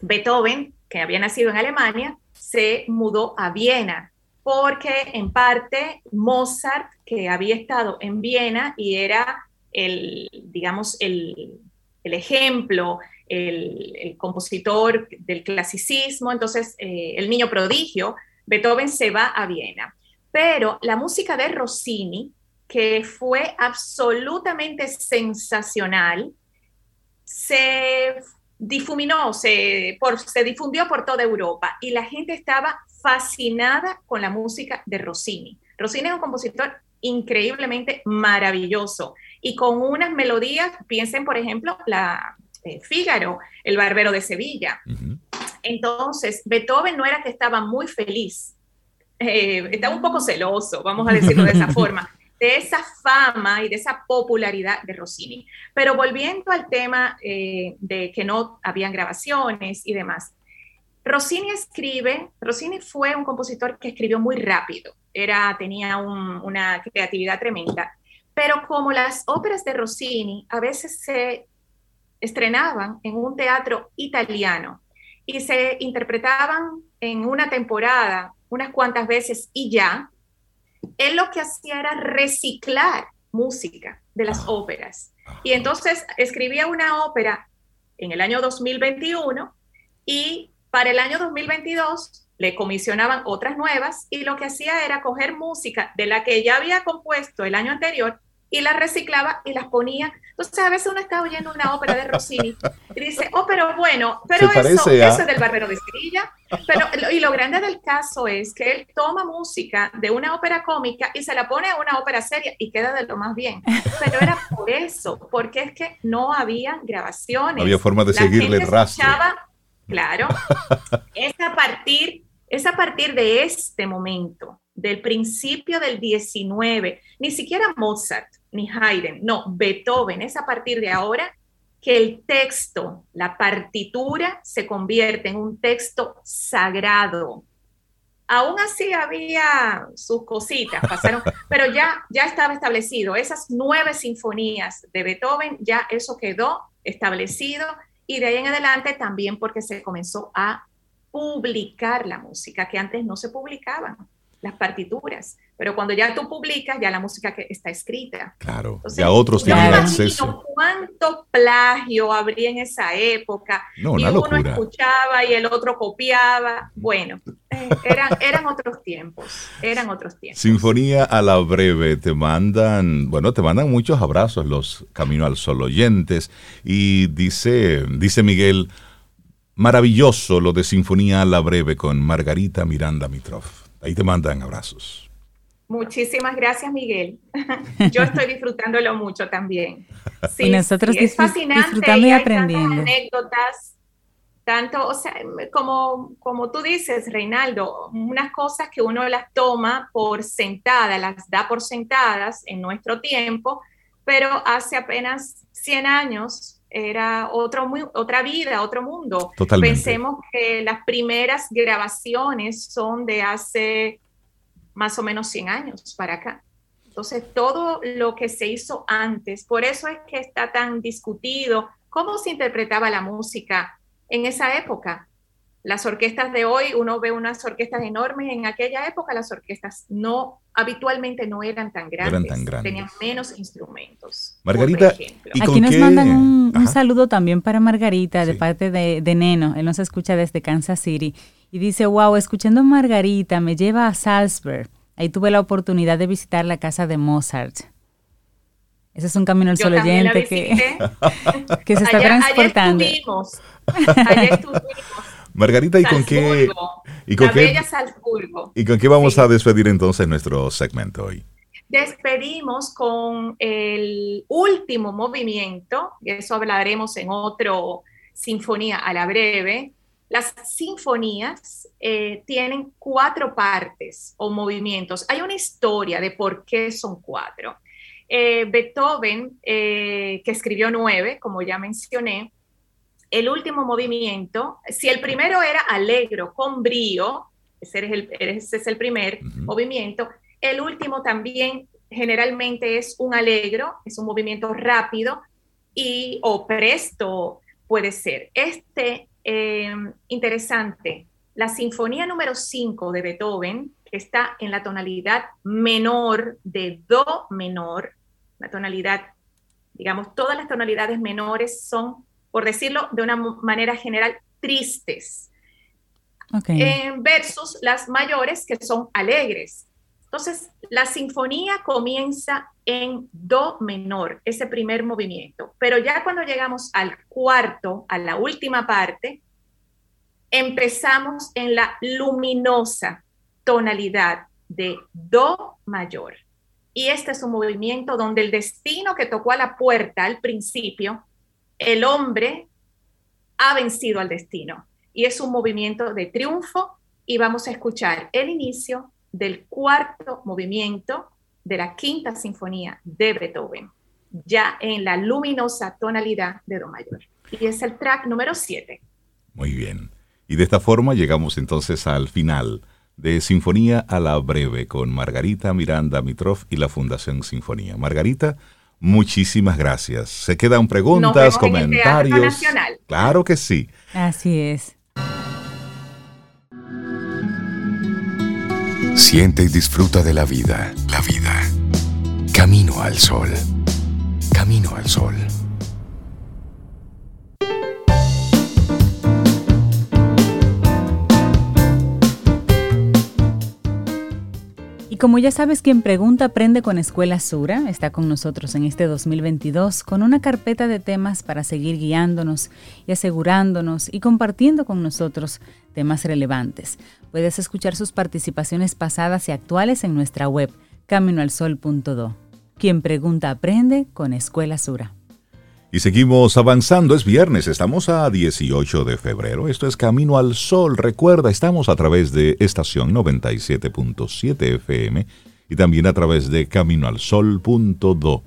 Beethoven, que había nacido en Alemania, se mudó a Viena porque en parte Mozart, que había estado en Viena y era el, digamos, el, ejemplo, el, compositor del clasicismo, entonces eh, el niño prodigio, Beethoven se va a Viena. Pero la música de Rossini, que fue absolutamente sensacional, se difuminó, se, se difundió por toda Europa y la gente estaba fascinada con la música de Rossini. Rossini es un compositor increíblemente maravilloso y con unas melodías, piensen por ejemplo la eh, Fígaro, el barbero de Sevilla. Entonces, Beethoven no era que estaba muy feliz, eh, estaba un poco celoso, vamos a decirlo de esa forma, de esa fama y de esa popularidad de Rossini. Pero volviendo al tema eh, de que no habían grabaciones y demás, Rossini escribe, Rossini fue un compositor que escribió muy rápido, era, tenía una creatividad tremenda, pero como las óperas de Rossini a veces se estrenaban en un teatro italiano y se interpretaban en una temporada unas cuantas veces y ya, él lo que hacía era reciclar música de las ah. óperas. Y entonces escribía una ópera en el año 2021 y para el año 2022 le comisionaban otras nuevas y lo que hacía era coger música de la que ya había compuesto el año anterior y la reciclaba y las ponía. Entonces, a veces uno está oyendo una ópera de Rossini y dice, oh, pero bueno, pero eso, es del Barbero de Sevilla. Pero, y lo grande del caso es que él toma música de una ópera cómica y se la pone a una ópera seria y queda de lo más bien. Pero era por eso, porque es que no había grabaciones. No había forma de seguirle el rastro. Claro, es a partir, es a partir de este momento del principio del 19, ni siquiera Mozart ni Haydn, no, Beethoven, es a partir de ahora que el texto, la partitura, se convierte en un texto sagrado. aún así había sus cositas, pasaron, pero ya, ya estaba establecido. Esas nueve sinfonías de Beethoven, ya eso quedó establecido y de ahí en adelante también porque se comenzó a publicar la música, que antes no se publicaban las partituras. Pero cuando ya tú publicas, ya la música que está escrita. Claro, ya otros tienen acceso. ¿Cuánto plagio habría en esa época? No, y uno escuchaba y el otro copiaba. Bueno, eh, eran, eran otros tiempos, eran otros tiempos. Sinfonía a la breve, te mandan, bueno, te mandan muchos abrazos los Camino al Sol oyentes. Y dice, dice Miguel, maravilloso lo de Sinfonía a la breve con Margarita Miranda Mitroff. Ahí te mandan abrazos. Muchísimas gracias, Miguel. Yo estoy disfrutándolo mucho también. Sí, y nosotros es fascinante y, aprendiendo. anécdotas, tanto, o sea, como, como tú dices, Reinaldo, unas cosas que uno las toma por sentadas, las da por sentadas en nuestro tiempo, pero hace apenas 100 años era otro, otra vida, otro mundo. Pensemos que las primeras grabaciones son de hace más o menos 100 años para acá. Entonces, todo lo que se hizo antes, por eso es que está tan discutido cómo se interpretaba la música en esa época. Las orquestas de hoy, uno ve unas orquestas enormes, en aquella época las orquestas no, habitualmente no eran tan grandes, tenían menos instrumentos. Margarita, aquí nos mandan un, saludo también para Margarita de parte de, de, Neno, él nos escucha desde Kansas City y dice, wow, escuchando Margarita me lleva a Salzburg, ahí tuve la oportunidad de visitar la casa de Mozart. Ese es un camino al sol oyente que, que se está transportando. Allá estuvimos, allá estuvimos. Margarita, ¿y con qué? ¿y con qué, ¿Y con qué vamos a despedir entonces nuestro segmento hoy? Despedimos con el último movimiento, y eso hablaremos en otro Sinfonía a la breve. Las sinfonías eh, tienen cuatro partes o movimientos. Hay una historia de por qué son cuatro. Eh, Beethoven, eh, que escribió nueve, como ya mencioné, el último movimiento, si el primero era alegro, con brío, ese es el, ese es el primer movimiento, el último también generalmente es un alegro, es un movimiento rápido y o presto puede ser. Este, eh, interesante, la sinfonía número 5 de Beethoven, está en la tonalidad menor de Do menor, la tonalidad, digamos, todas las tonalidades menores son por decirlo de una manera general, tristes, versus las mayores que son alegres. Entonces, la sinfonía comienza en Do menor, ese primer movimiento, pero ya cuando llegamos al cuarto, a la última parte, empezamos en la luminosa tonalidad de Do mayor. Y este es un movimiento donde el destino que tocó a la puerta al principio el hombre ha vencido al destino. Y es un movimiento de triunfo y vamos a escuchar el inicio del cuarto movimiento de la quinta sinfonía de Beethoven, ya en la luminosa tonalidad de Do mayor. Y es el track número 7. Muy bien. Y de esta forma llegamos entonces al final de Sinfonía a la Breve con Margarita Miranda Mitrov y la Fundación Sinfonía. Margarita, Muchísimas gracias. Se quedan preguntas, comentarios. Claro que sí. Así es. Siente y disfruta de la vida. La vida. Camino al sol. Camino al sol. Como ya sabes, quien pregunta aprende con Escuela Sura está con nosotros en este 2022 con una carpeta de temas para seguir guiándonos y asegurándonos y compartiendo con nosotros temas relevantes. Puedes escuchar sus participaciones pasadas y actuales en nuestra web caminoalsol.do. Quien pregunta aprende con Escuela Sura. Y seguimos avanzando, es viernes, estamos a 18 de febrero, esto es Camino al Sol, recuerda, estamos a través de estación 97.7 FM y también a través de caminoalsol.do.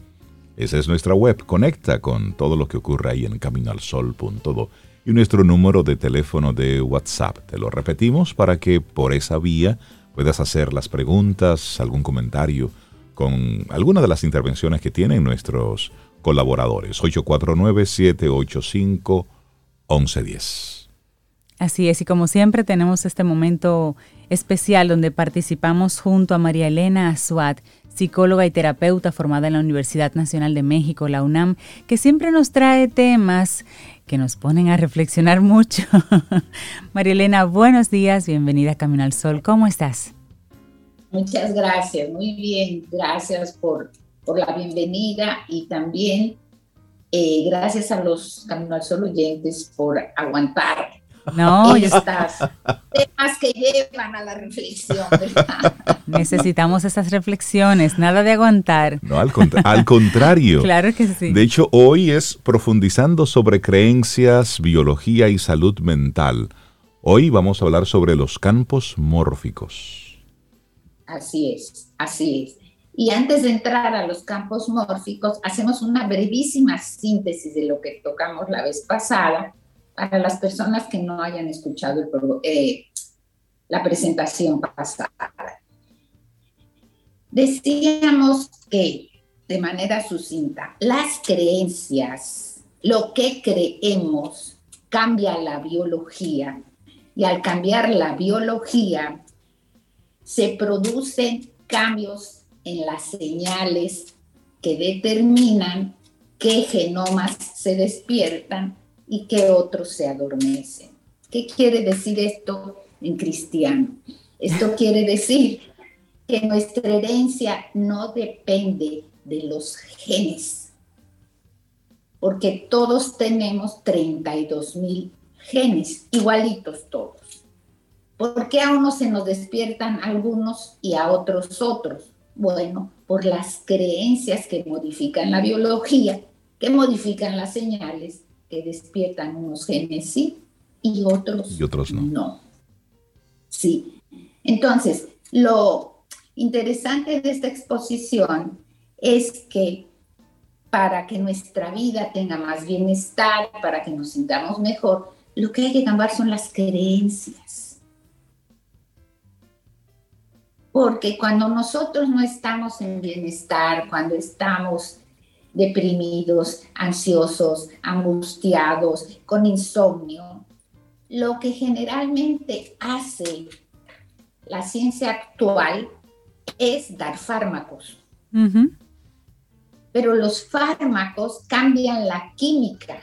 Esa es nuestra web. Conecta con todo lo que ocurre ahí en caminoalsol.do y nuestro número de teléfono de WhatsApp. Te lo repetimos para que por esa vía puedas hacer las preguntas, algún comentario con alguna de las intervenciones que tienen nuestros colaboradores. 849-785-1110. Así es, y como siempre tenemos este momento especial donde participamos junto a María Elena Azuat, psicóloga y terapeuta formada en la Universidad Nacional de México, la UNAM, que siempre nos trae temas que nos ponen a reflexionar mucho. María Elena, buenos días, bienvenida a Camino al Sol, ¿cómo estás? Muchas gracias, muy bien, gracias por, por la bienvenida y también eh, gracias a los Camino al Sol oyentes por aguantar no, estas temas que llevan a la reflexión, Necesitamos esas reflexiones, nada de aguantar. No, al, al contrario. claro que sí. De hecho, hoy es profundizando sobre creencias, biología y salud mental. Hoy vamos a hablar sobre los campos mórficos. Así es, así es. Y antes de entrar a los campos mórficos, hacemos una brevísima síntesis de lo que tocamos la vez pasada para las personas que no hayan escuchado eh, la presentación pasada. Decíamos que, de manera sucinta, las creencias, lo que creemos, cambia la biología y al cambiar la biología se producen cambios en las señales que determinan qué genomas se despiertan y que otros se adormecen. ¿Qué quiere decir esto en cristiano? Esto quiere decir que nuestra herencia no depende de los genes, porque todos tenemos 32 mil genes, igualitos todos. ¿Por qué a unos se nos despiertan algunos y a otros otros? Bueno, por las creencias que modifican la biología, que modifican las señales que despiertan unos genes sí y otros, y otros no. no. Sí. Entonces, lo interesante de esta exposición es que para que nuestra vida tenga más bienestar, para que nos sintamos mejor, lo que hay que cambiar son las creencias. Porque cuando nosotros no estamos en bienestar, cuando estamos deprimidos, ansiosos, angustiados, con insomnio. Lo que generalmente hace la ciencia actual es dar fármacos. Pero los fármacos cambian la química,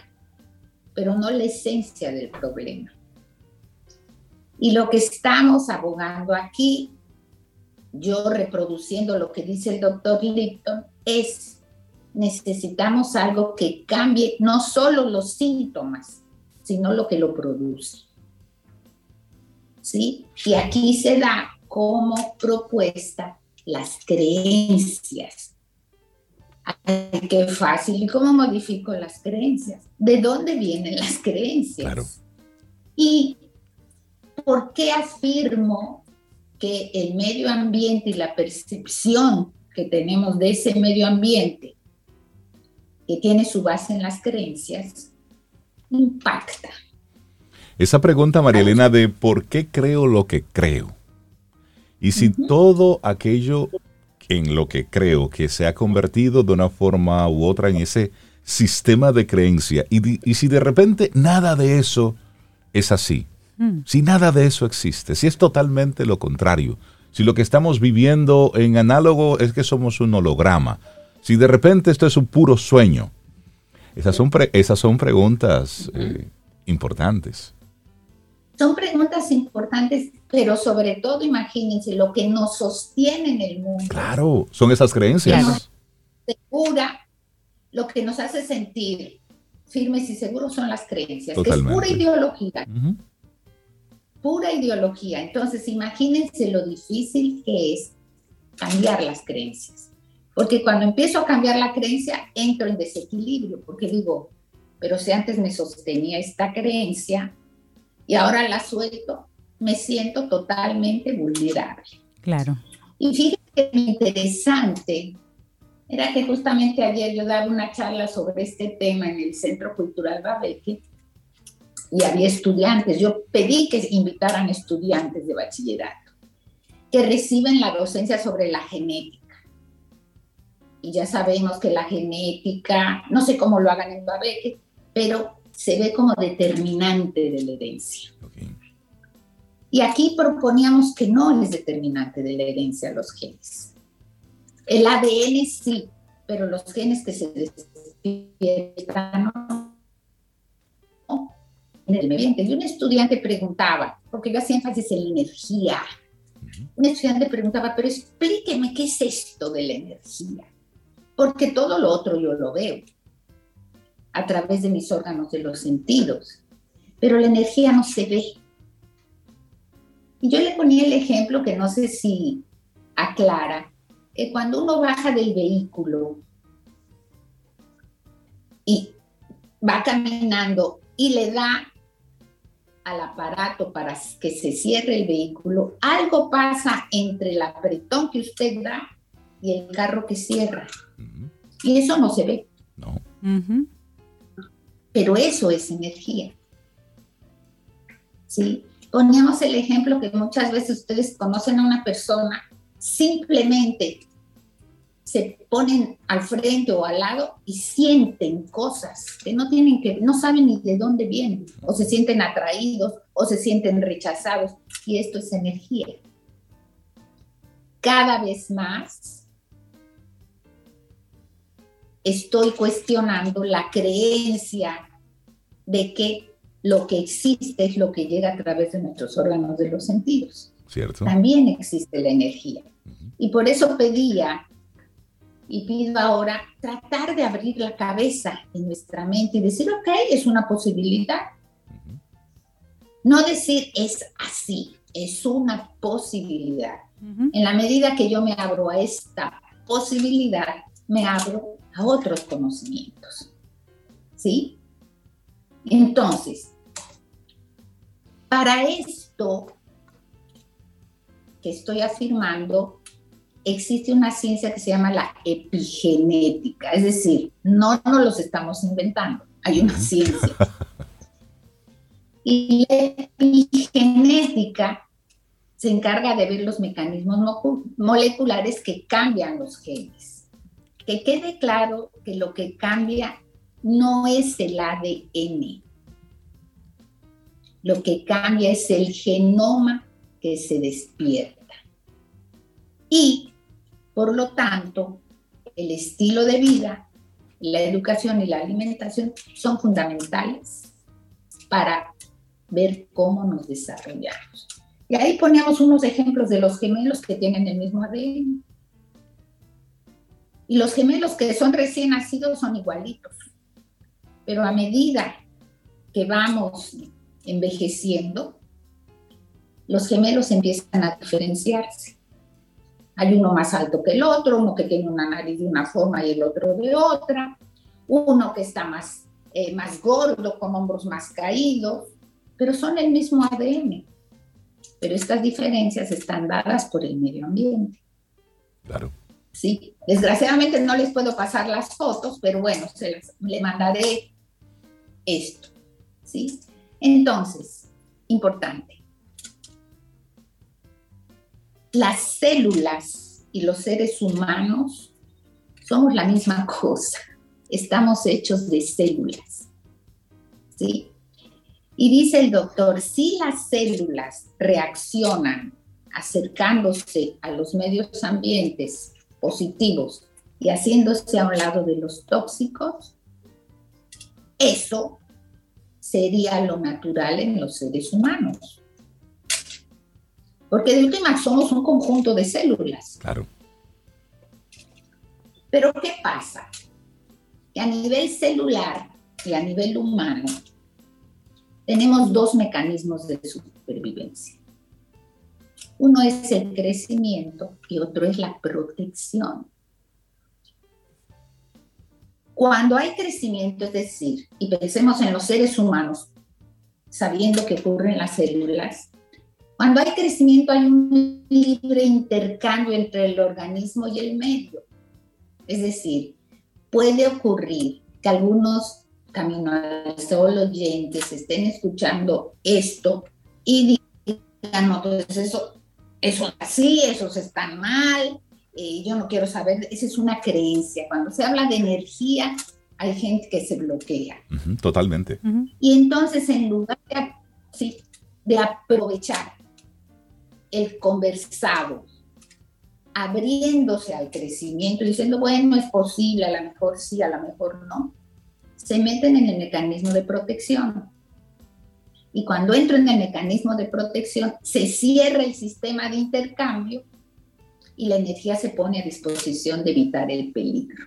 pero no la esencia del problema. Y lo que estamos abogando aquí, yo reproduciendo lo que dice el doctor Lipton, es necesitamos algo que cambie no solo los síntomas, sino lo que lo produce. ¿Sí? Y aquí se da como propuesta las creencias. Ay, qué fácil. ¿Y cómo modifico las creencias? ¿De dónde vienen las creencias? Claro. ¿Y por qué afirmo que el medio ambiente y la percepción que tenemos de ese medio ambiente que tiene su base en las creencias, impacta. Esa pregunta, María Elena, de por qué creo lo que creo. Y si todo aquello en lo que creo que se ha convertido de una forma u otra en ese sistema de creencia, y, si de repente nada de eso es así, mm. si nada de eso existe, si es totalmente lo contrario, si lo que estamos viviendo en análogo es que somos un holograma, si de repente esto es un puro sueño, esas son, esas son preguntas eh, importantes. Son preguntas importantes, pero sobre todo imagínense lo que nos sostiene en el mundo. Claro, son esas creencias. Segura, lo que nos hace sentir firmes y seguros son las creencias. Es pura ideología. Pura ideología. Entonces, imagínense lo difícil que es cambiar las creencias. Porque cuando empiezo a cambiar la creencia, entro en desequilibrio, porque digo, pero si antes me sostenía esta creencia y ahora la suelto, me siento totalmente vulnerable. Claro. Y fíjate que interesante era que justamente ayer yo daba una charla sobre este tema en el Centro Cultural Babeque y había estudiantes. Yo pedí que invitaran estudiantes de bachillerato que reciben la docencia sobre la genética. Y ya sabemos que la genética, no sé cómo lo hagan en Babeque, pero se ve como determinante de la herencia. Y aquí proponíamos que no es determinante de la herencia los genes. El ADN sí, pero los genes que se despiertan no. Y un estudiante preguntaba, porque yo hacía énfasis en la energía. Un estudiante preguntaba, pero explíqueme qué es esto de la energía. Porque todo lo otro yo lo veo a través de mis órganos de los sentidos, pero la energía no se ve. Y yo le ponía el ejemplo que no sé si aclara, que cuando uno baja del vehículo y va caminando y le da al aparato para que se cierre el vehículo, algo pasa entre el apretón que usted da y el carro que cierra. Y eso no se ve. No. Pero eso es energía. ¿Sí? Poníamos el ejemplo que muchas veces ustedes conocen a una persona, simplemente se ponen al frente o al lado y sienten cosas que no tienen que, no saben ni de dónde vienen, o se sienten atraídos o se sienten rechazados, y esto es energía. Cada vez más estoy cuestionando la creencia de que lo que existe es lo que llega a través de nuestros órganos de los sentidos. ¿Cierto? También existe la energía. Y por eso pedía y pido ahora tratar de abrir la cabeza en nuestra mente y decir, ok, es una posibilidad. No decir es así, es una posibilidad. En la medida que yo me abro a esta posibilidad, me abro a otros conocimientos. ¿Sí? Entonces, para esto que estoy afirmando, existe una ciencia que se llama la epigenética, es decir, no nos los estamos inventando, hay una ciencia. Y la epigenética se encarga de ver los mecanismos moleculares que cambian los genes. Que quede claro que lo que cambia no es el ADN. Lo que cambia es el genoma que se despierta. Y por lo tanto, el estilo de vida, la educación y la alimentación son fundamentales para ver cómo nos desarrollamos. Y ahí poníamos unos ejemplos de los gemelos que tienen el mismo ADN. Y los gemelos que son recién nacidos son igualitos. Pero a medida que vamos envejeciendo, los gemelos empiezan a diferenciarse. Hay uno más alto que el otro, uno que tiene una nariz de una forma y el otro de otra, uno que está más, eh, más gordo, con hombros más caídos, pero son el mismo ADN. Pero estas diferencias están dadas por el medio ambiente. Claro. Sí, desgraciadamente no les puedo pasar las fotos, pero bueno, se les, le mandaré esto. ¿sí? Entonces, importante las células y los seres humanos somos la misma cosa. Estamos hechos de células. ¿Sí? Y dice el doctor, si las células reaccionan acercándose a los medios ambientes positivos y haciéndose a un lado de los tóxicos, eso sería lo natural en los seres humanos. Porque de última somos un conjunto de células. Claro. Pero ¿qué pasa? Que a nivel celular y a nivel humano tenemos dos mecanismos de supervivencia. Uno es el crecimiento y otro es la protección. Cuando hay crecimiento, es decir, y pensemos en los seres humanos, sabiendo que ocurre en las células, cuando hay crecimiento hay un libre intercambio entre el organismo y el medio. Es decir, puede ocurrir que algunos Camino al Sol oyentes estén escuchando esto y digan, no, pues eso, eso así, esos están mal, eh, yo no quiero saber, esa es una creencia. Cuando se habla de energía, hay gente que se bloquea. totalmente. Y entonces, en lugar de, de aprovechar el conversado, abriéndose al crecimiento, diciendo, bueno, es posible, a lo mejor sí, a lo mejor no, se meten en el mecanismo de protección. Y cuando entro en el mecanismo de protección, se cierra el sistema de intercambio y la energía se pone a disposición de evitar el peligro.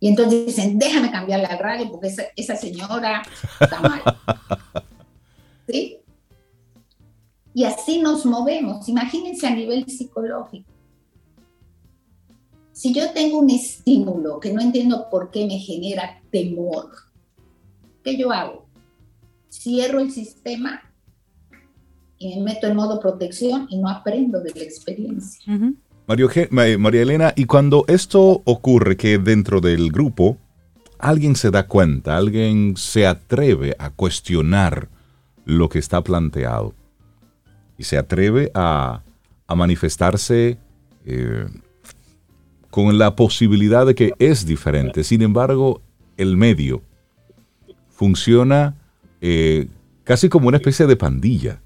Y entonces dicen, déjame cambiar la radio porque esa, esa señora está mal. ¿Sí? Y así nos movemos. Imagínense a nivel psicológico. Si yo tengo un estímulo que no entiendo por qué me genera temor, ¿qué yo hago? Cierro el sistema y me meto en modo protección y no aprendo de la experiencia. María Elena, y cuando esto ocurre que dentro del grupo alguien se da cuenta, alguien se atreve a cuestionar lo que está planteado y se atreve a, manifestarse eh, con la posibilidad de que es diferente. Sin embargo, el medio funciona eh, casi como una especie de pandilla.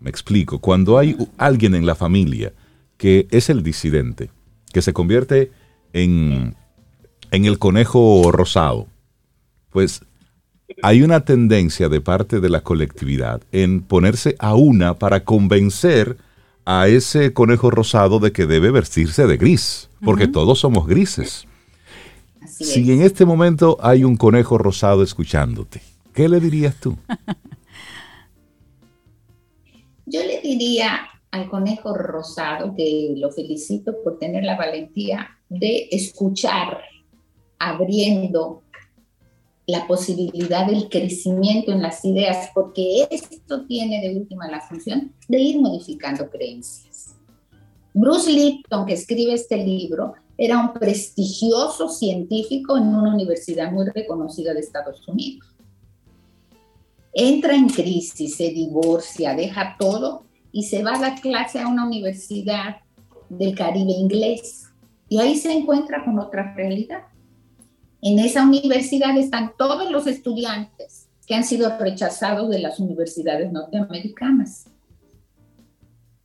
Me explico. Cuando hay alguien en la familia que es el disidente, que se convierte en, en el conejo rosado, pues hay una tendencia de parte de la colectividad en ponerse a una para convencer a ese conejo rosado de que debe vestirse de gris, porque todos somos grises. si en este momento hay un conejo rosado escuchándote, ¿qué le dirías tú? Yo le diría al conejo rosado que lo felicito por tener la valentía de escuchar, abriendo la posibilidad del crecimiento en las ideas, porque esto tiene de última la función de ir modificando creencias. Bruce Lipton, que escribe este libro, era un prestigioso científico en una universidad muy reconocida de Estados Unidos. Entra en crisis, se divorcia, deja todo y se va a dar clase a una universidad del Caribe inglés. Y ahí se encuentra con otra realidad en esa universidad están todos los estudiantes que han sido rechazados de las universidades norteamericanas.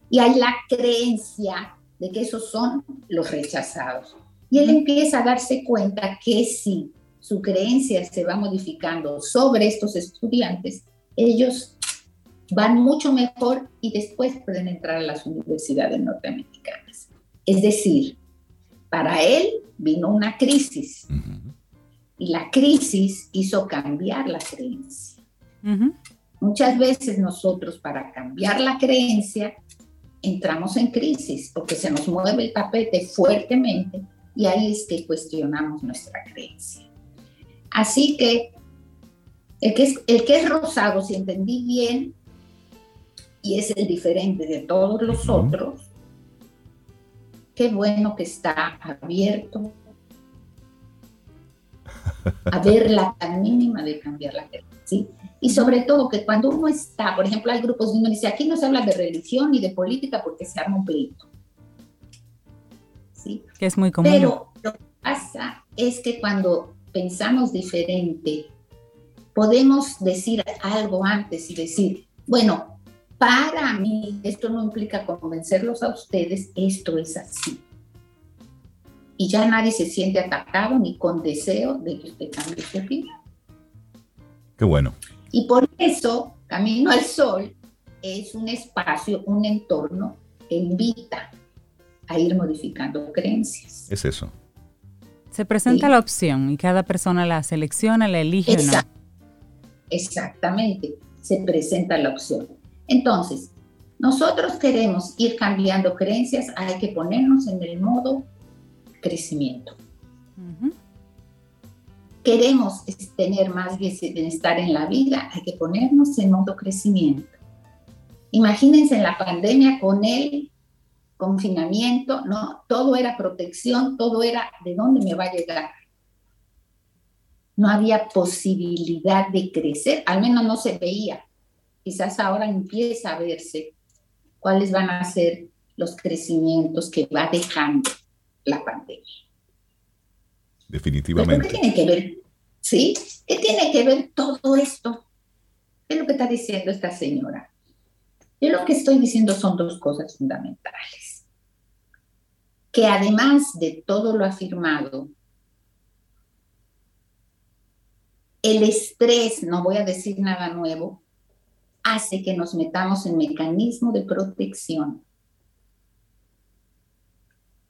Y hay la creencia de que esos son los rechazados. Y él empieza a darse cuenta que si su creencia se va modificando sobre estos estudiantes, ellos van mucho mejor y después pueden entrar a las universidades norteamericanas. Es decir, para él vino una crisis. Y la crisis hizo cambiar la creencia. Muchas veces nosotros para cambiar la creencia entramos en crisis porque se nos mueve el tapete fuertemente y ahí es que cuestionamos nuestra creencia. Así que el que es, el que es rosado, si entendí bien, y es el diferente de todos los otros, qué bueno que está abierto a ver la tan mínima de cambiar la gente, ¿sí? Y sobre todo que cuando uno está, por ejemplo, hay grupos donde uno dice, aquí no se habla de religión ni de política porque se arma un pleito. ¿Sí? Que es muy común. Pero lo que pasa es que cuando pensamos diferente, podemos decir algo antes y decir, bueno, para mí esto no implica convencerlos a ustedes, esto es así y ya nadie se siente atacado ni con deseo de que usted cambie su opinión. Qué bueno. Y por eso, Camino al Sol es un espacio, un entorno que invita a ir modificando creencias. Es eso. Se presenta la opción y cada persona la selecciona, la elige. Exactamente, se presenta la opción. Entonces, nosotros queremos ir cambiando creencias, hay que ponernos en el modo crecimiento. Queremos tener más bienestar en la vida, hay que ponernos en modo crecimiento. Imagínense en la pandemia con el confinamiento, no, todo era protección, todo era de dónde me va a llegar. No había posibilidad de crecer, al menos no se veía. Quizás ahora empieza a verse cuáles van a ser los crecimientos que va dejando la pandemia. Definitivamente. ¿Qué tiene que ver? ¿Sí? ¿Qué tiene que ver todo esto? ¿Qué es lo que está diciendo esta señora? Yo lo que estoy diciendo son dos cosas fundamentales. Que además de todo lo afirmado, el estrés, no voy a decir nada nuevo, hace que nos metamos en mecanismo de protección.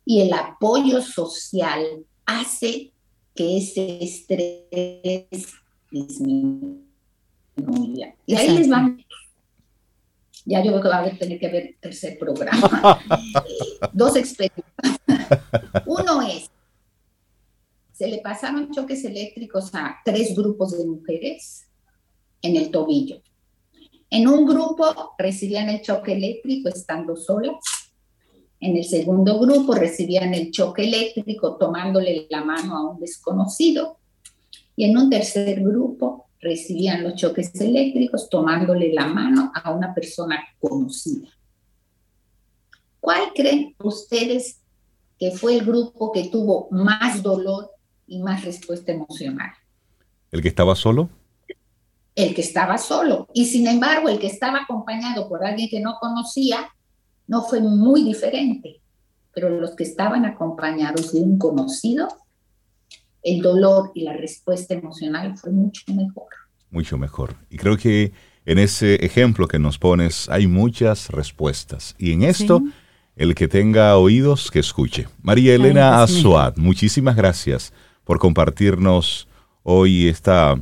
Y el apoyo social hace que ese estrés disminuya. Y ahí les vamos. Ya yo creo que va a tener que haber tercer programa. Eh, dos experiencias. Uno es, se le pasaron choques eléctricos a tres grupos de mujeres en el tobillo. En un grupo recibían el choque eléctrico estando solas. En el segundo grupo recibían el choque eléctrico tomándole la mano a un desconocido. Y en un tercer grupo recibían los choques eléctricos tomándole la mano a una persona conocida. ¿Cuál creen ustedes que fue el grupo que tuvo más dolor y más respuesta emocional? ¿El que estaba solo? el que estaba solo. Y sin embargo, el que estaba acompañado por alguien que no conocía, no fue muy diferente. Pero los que estaban acompañados de un conocido, el dolor y la respuesta emocional fue mucho mejor. Mucho mejor. Y creo que en ese ejemplo que nos pones hay muchas respuestas. Y en esto, el que tenga oídos, que escuche. María Elena Azuad, muchísimas gracias por compartirnos hoy esta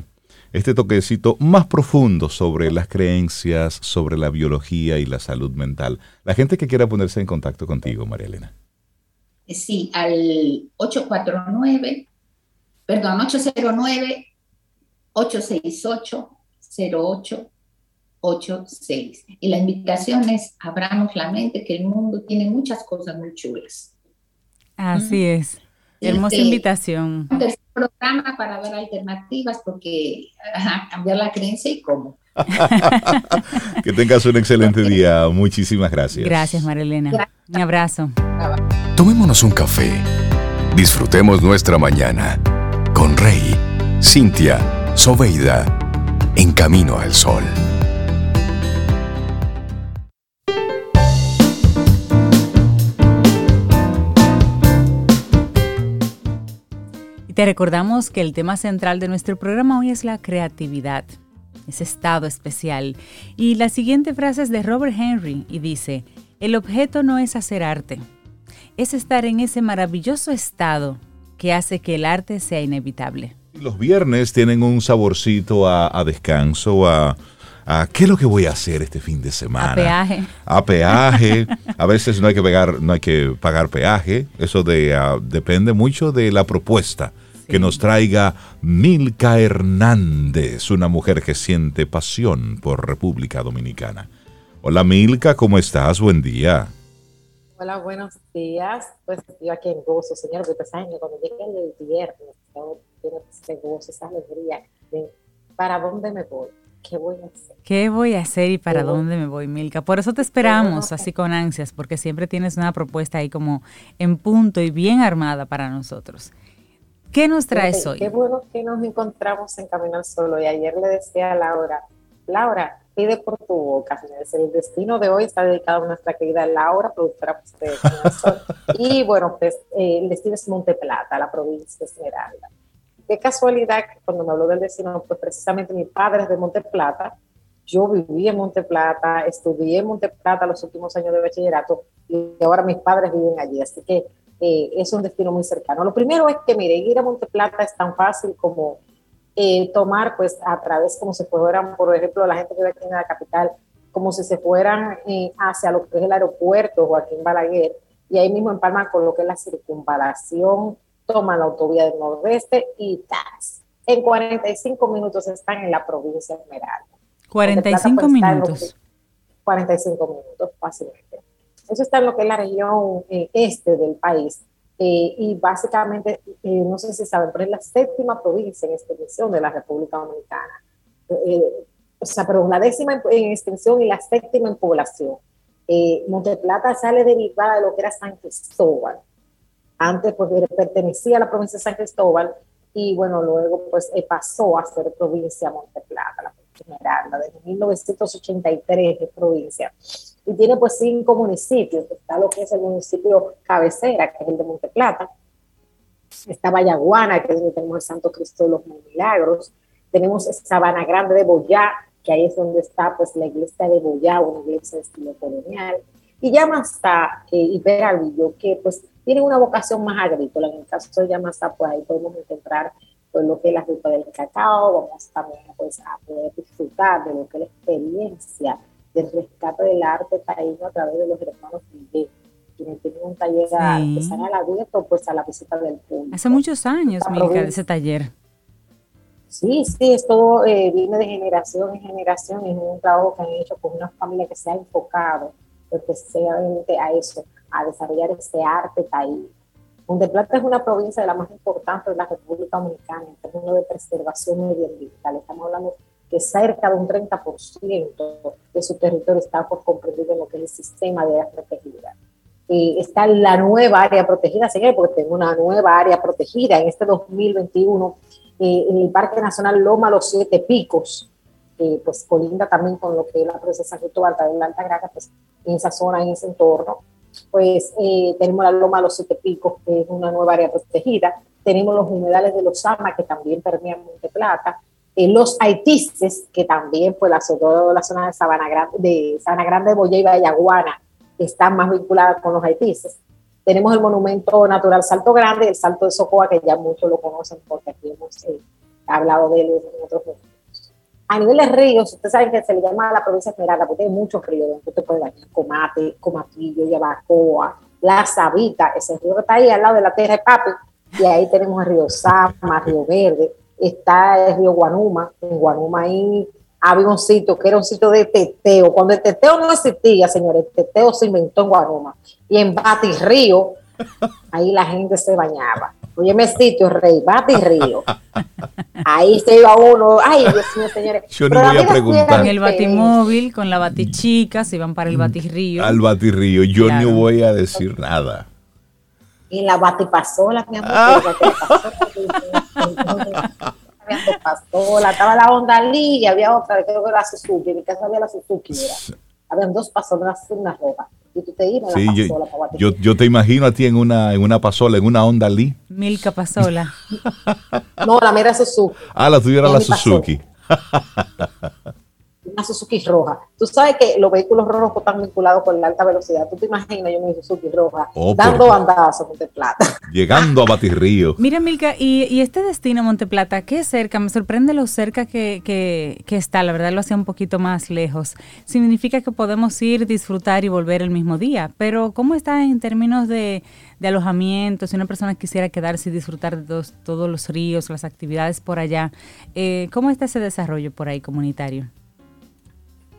este toquecito más profundo sobre las creencias, sobre la biología y la salud mental. La gente que quiera ponerse en contacto contigo, María Elena. Sí, al 849, perdón, 809 868 0886. Y la invitación es abramos la mente, que el mundo tiene muchas cosas muy chulas. Así es. Hermosa este, invitación programa para ver alternativas porque cambiar la creencia y cómo. que tengas un excelente día. Muchísimas gracias. Gracias, Marilena. Un abrazo. Tomémonos un café. Disfrutemos nuestra mañana con Rey, Cintia, Soveida, en camino al sol. Te recordamos que el tema central de nuestro programa hoy es la creatividad, ese estado especial. Y la siguiente frase es de Robert Henry y dice, el objeto no es hacer arte, es estar en ese maravilloso estado que hace que el arte sea inevitable. Los viernes tienen un saborcito a, descanso, a, qué es lo que voy a hacer este fin de semana. A peaje. A peaje. A veces no hay que pagar, no hay que pagar peaje. Eso de, ah, depende mucho de la propuesta que nos traiga Milka Hernández, una mujer que siente pasión por República Dominicana. Hola Milka, ¿cómo estás? Buen día. Hola, buenos días. Pues yo aquí en gozo, señor, porque saben que cuando llegue el viernes, yo tengo ese gozo, esa alegría de para dónde me voy. ¿Qué voy a hacer? ¿Qué voy a hacer y para dónde me voy, Milka? Por eso te esperamos así con ansias, porque siempre tienes una propuesta ahí como en punto y bien armada para nosotros. ¿Qué nos traes hoy? Qué bueno que nos encontramos en Camino al Solo. Y ayer le decía a Laura, Laura, pide por tu boca. El destino de hoy está dedicado a nuestra querida Laura, productora pues, de Camino al Sol. Y bueno, pues eh, el destino es Monte Plata, la provincia de Esmeralda. Qué casualidad que cuando me habló del destino, pues precisamente mi padre es de Monte Plata. Yo viví en Monte Plata, estudié en Monte Plata los últimos años de bachillerato y ahora mis padres viven allí. Así que eh, es un destino muy cercano. Lo primero es que, mire, ir a Monteplata es tan fácil como eh, tomar, pues, a través, como si fueran, por ejemplo, la gente que vive aquí en la capital, como si se fueran eh, hacia lo que es el aeropuerto o aquí en Balaguer, y ahí mismo en Palma con lo que es la circunvalación, toman la autovía del nordeste y ¡tas! En 45 minutos están en la provincia de Esmeralda. 45 minutos. 45 minutos fácilmente. Eso está en lo que es la región eh, este del país. Eh, y básicamente, eh, no sé si saben, pero es la séptima provincia en extensión de la República Dominicana. o sea, pero la décima en, extensión y la séptima en población. Monteplata sale derivada de lo que era San Cristóbal. Antes pues, pertenecía a la provincia de San Cristóbal y bueno, luego pues pasó a ser provincia Monteplata, la Esmeralda, desde 1983 es provincia. Y tiene pues cinco municipios, está lo que es el municipio cabecera, que es el de Monteplata, está Vallaguana, que es donde tenemos el Santo Cristo de los Milagros, tenemos Sabana Grande de Boyá, que ahí es donde está pues la iglesia de Boyá, una iglesia de estilo colonial, y Yamastá eh, y que pues tienen una vocación más agrícola, en el caso de Yamastá, pues ahí podemos encontrar pues, lo que es la ruta del cacao, vamos también pues, a poder disfrutar de lo que es la experiencia del rescate del arte taíno a través de los hermanos Miguel, quienes tienen un taller sí. artesanal abierto pues a la visita del público. Hace muchos años, Milka, de ese taller. Sí, sí, esto eh, viene de generación en generación, es un trabajo que han hecho con una familia que se ha enfocado especialmente a eso, a desarrollar ese arte taíno Monte Plata es una provincia de la más importante de la República Dominicana en términos de preservación medioambiental. Estamos hablando que cerca de un 30% de su territorio está pues, comprendido en lo que es el sistema de área protegida. Y está la nueva área protegida, señor, porque tengo una nueva área protegida en este 2021 eh, en el Parque Nacional Loma Los Siete Picos, eh, pues colinda también con lo que es la San Cristóbal de la Alta Gracia, pues en esa zona, en ese entorno. Pues eh, tenemos la Loma los Siete Picos, que es una nueva área protegida, tenemos los humedales de los Sama, que también permean Monte Plata, eh, los haitices, que también, pues, la, toda la zona de Sabana Grande, de Sabana Grande, Boya y Vallaguana, están más vinculadas con los haitices. Tenemos el monumento natural Salto Grande, el Salto de Socoa, que ya muchos lo conocen porque aquí hemos eh, hablado de él en otros momentos. A nivel de ríos, ustedes saben que se le llama la provincia Esmeralda porque hay muchos ríos donde usted puede bañar Comate, Comatillo, Yabacoa, La Sabita, ese río que está ahí al lado de la tierra de Papi, y ahí tenemos el río Sama, Río Verde, está el río Guanuma, en Guanuma ahí había un sitio que era un sitio de teteo, cuando el teteo no existía, señores, el teteo se inventó en Guanuma, y en Bati Río, ahí la gente se bañaba. Óyeme sitio, Rey, Bati Río. Ahí se iba uno. Ay, Dios mío, señores. Yo no voy a preguntar. En el batimóvil, con la batichica, se iban para el batirrío. Al batirrío, yo no voy a decir nada. Y la batipasola, mi amor. Ah. La estaba la Honda Lee y había otra, creo que era la Suzuki. En mi casa había la Suzuki. Habían dos pasolas, una roja sí, yo, yo, te imagino a ti en una, en una pasola, en una Honda Lee. Milka pasola. no, la mera Suzuki. Ah, la tuya era la Suzuki. una Suzuki roja. Tú sabes que los vehículos rojos están vinculados con la alta velocidad. Tú te imaginas yo mi Suzuki roja oh, dando bandazos a Monteplata. Llegando a Batirrío. Mira, Milka, y, este destino Monteplata, qué cerca, me sorprende lo cerca que, que, está. La verdad lo hacía un poquito más lejos. Significa que podemos ir, disfrutar y volver el mismo día. Pero, ¿cómo está en términos de, de alojamiento? Si una persona quisiera quedarse y disfrutar de todos los ríos, las actividades por allá, eh, ¿cómo está ese desarrollo por ahí comunitario?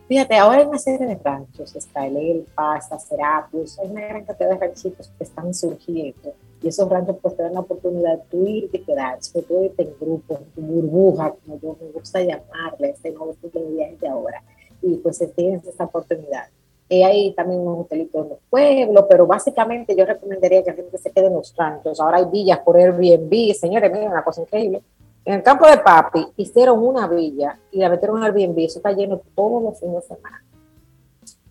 Fíjate, ahora hay una serie de ranchos, está el Elpa, está Serapis, hay una gran cantidad de ranchitos que están surgiendo y esos ranchos pues te dan la oportunidad de tú ir y quedarte, sobre todo irte en grupo, en tu burbuja, como yo me gusta llamarle, este nuevo tipo de viajes de ahora, y pues tienes esa oportunidad. Y hay también unos hotelitos en los pueblos, pero básicamente yo recomendaría que la gente se quede en los ranchos. Ahora hay villas por Airbnb, señores, miren, una cosa increíble en el campo de Papi hicieron una villa y la metieron al Airbnb, eso está lleno todos los fines de semana.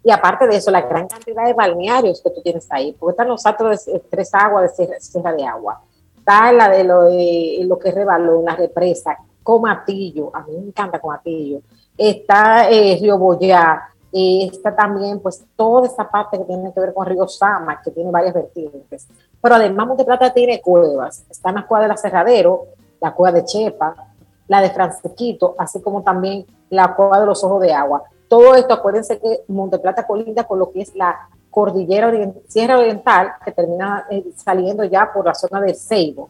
Y aparte de eso, la gran cantidad de balnearios que tú tienes ahí, porque están los otros de tres aguas de Sierra, de Agua, está la de lo, que rebaló, la represa, Comatillo, a mí me encanta Comatillo, está eh, Río Boyá, está también pues toda esa parte que tiene que ver con Río Sama, que tiene varias vertientes. Pero además Monte Plata tiene cuevas, está en la cueva del aserradero, la cueva de Chepa, la de Francisquito, así como también la cueva de los ojos de agua. Todo esto, acuérdense que Monteplata colinda con lo que es la cordillera Sierra Oriental, que termina eh, saliendo ya por la zona de Ceibo.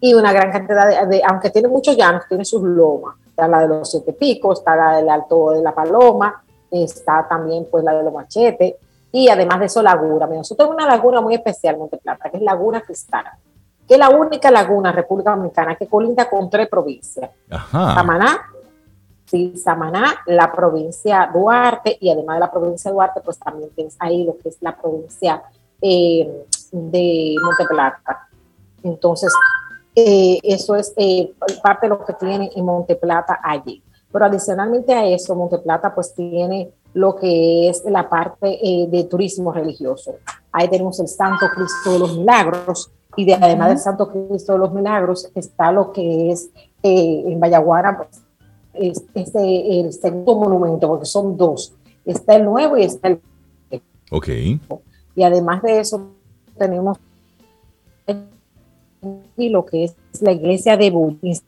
Y una gran cantidad de, aunque tiene muchos llanos, tiene sus lomas. Está la de los siete picos, está la del Alto de la Paloma, está también pues la de los machetes, y además de eso laguna. Nosotros tenemos una laguna muy especial, Monte Plata, que es Laguna Cristal, que es la única laguna República Dominicana que colinda con tres provincias. Samaná, sí, Samaná, la provincia Duarte y además de la provincia Duarte, pues también tienes ahí lo que es la provincia eh, de Monte Plata. Entonces, eh, eso es eh, parte de lo que tiene en Monte Plata allí. Pero adicionalmente a eso, Monte Plata pues tiene lo que es la parte eh, de turismo religioso. Ahí tenemos el Santo Cristo de los Milagros y de, además del Santo Cristo de los Milagros está lo que es en Vallaguana, pues, es, el segundo monumento, porque son dos. Está el nuevo y está el... Ok. Y además de eso tenemos y lo que es la iglesia de Budista.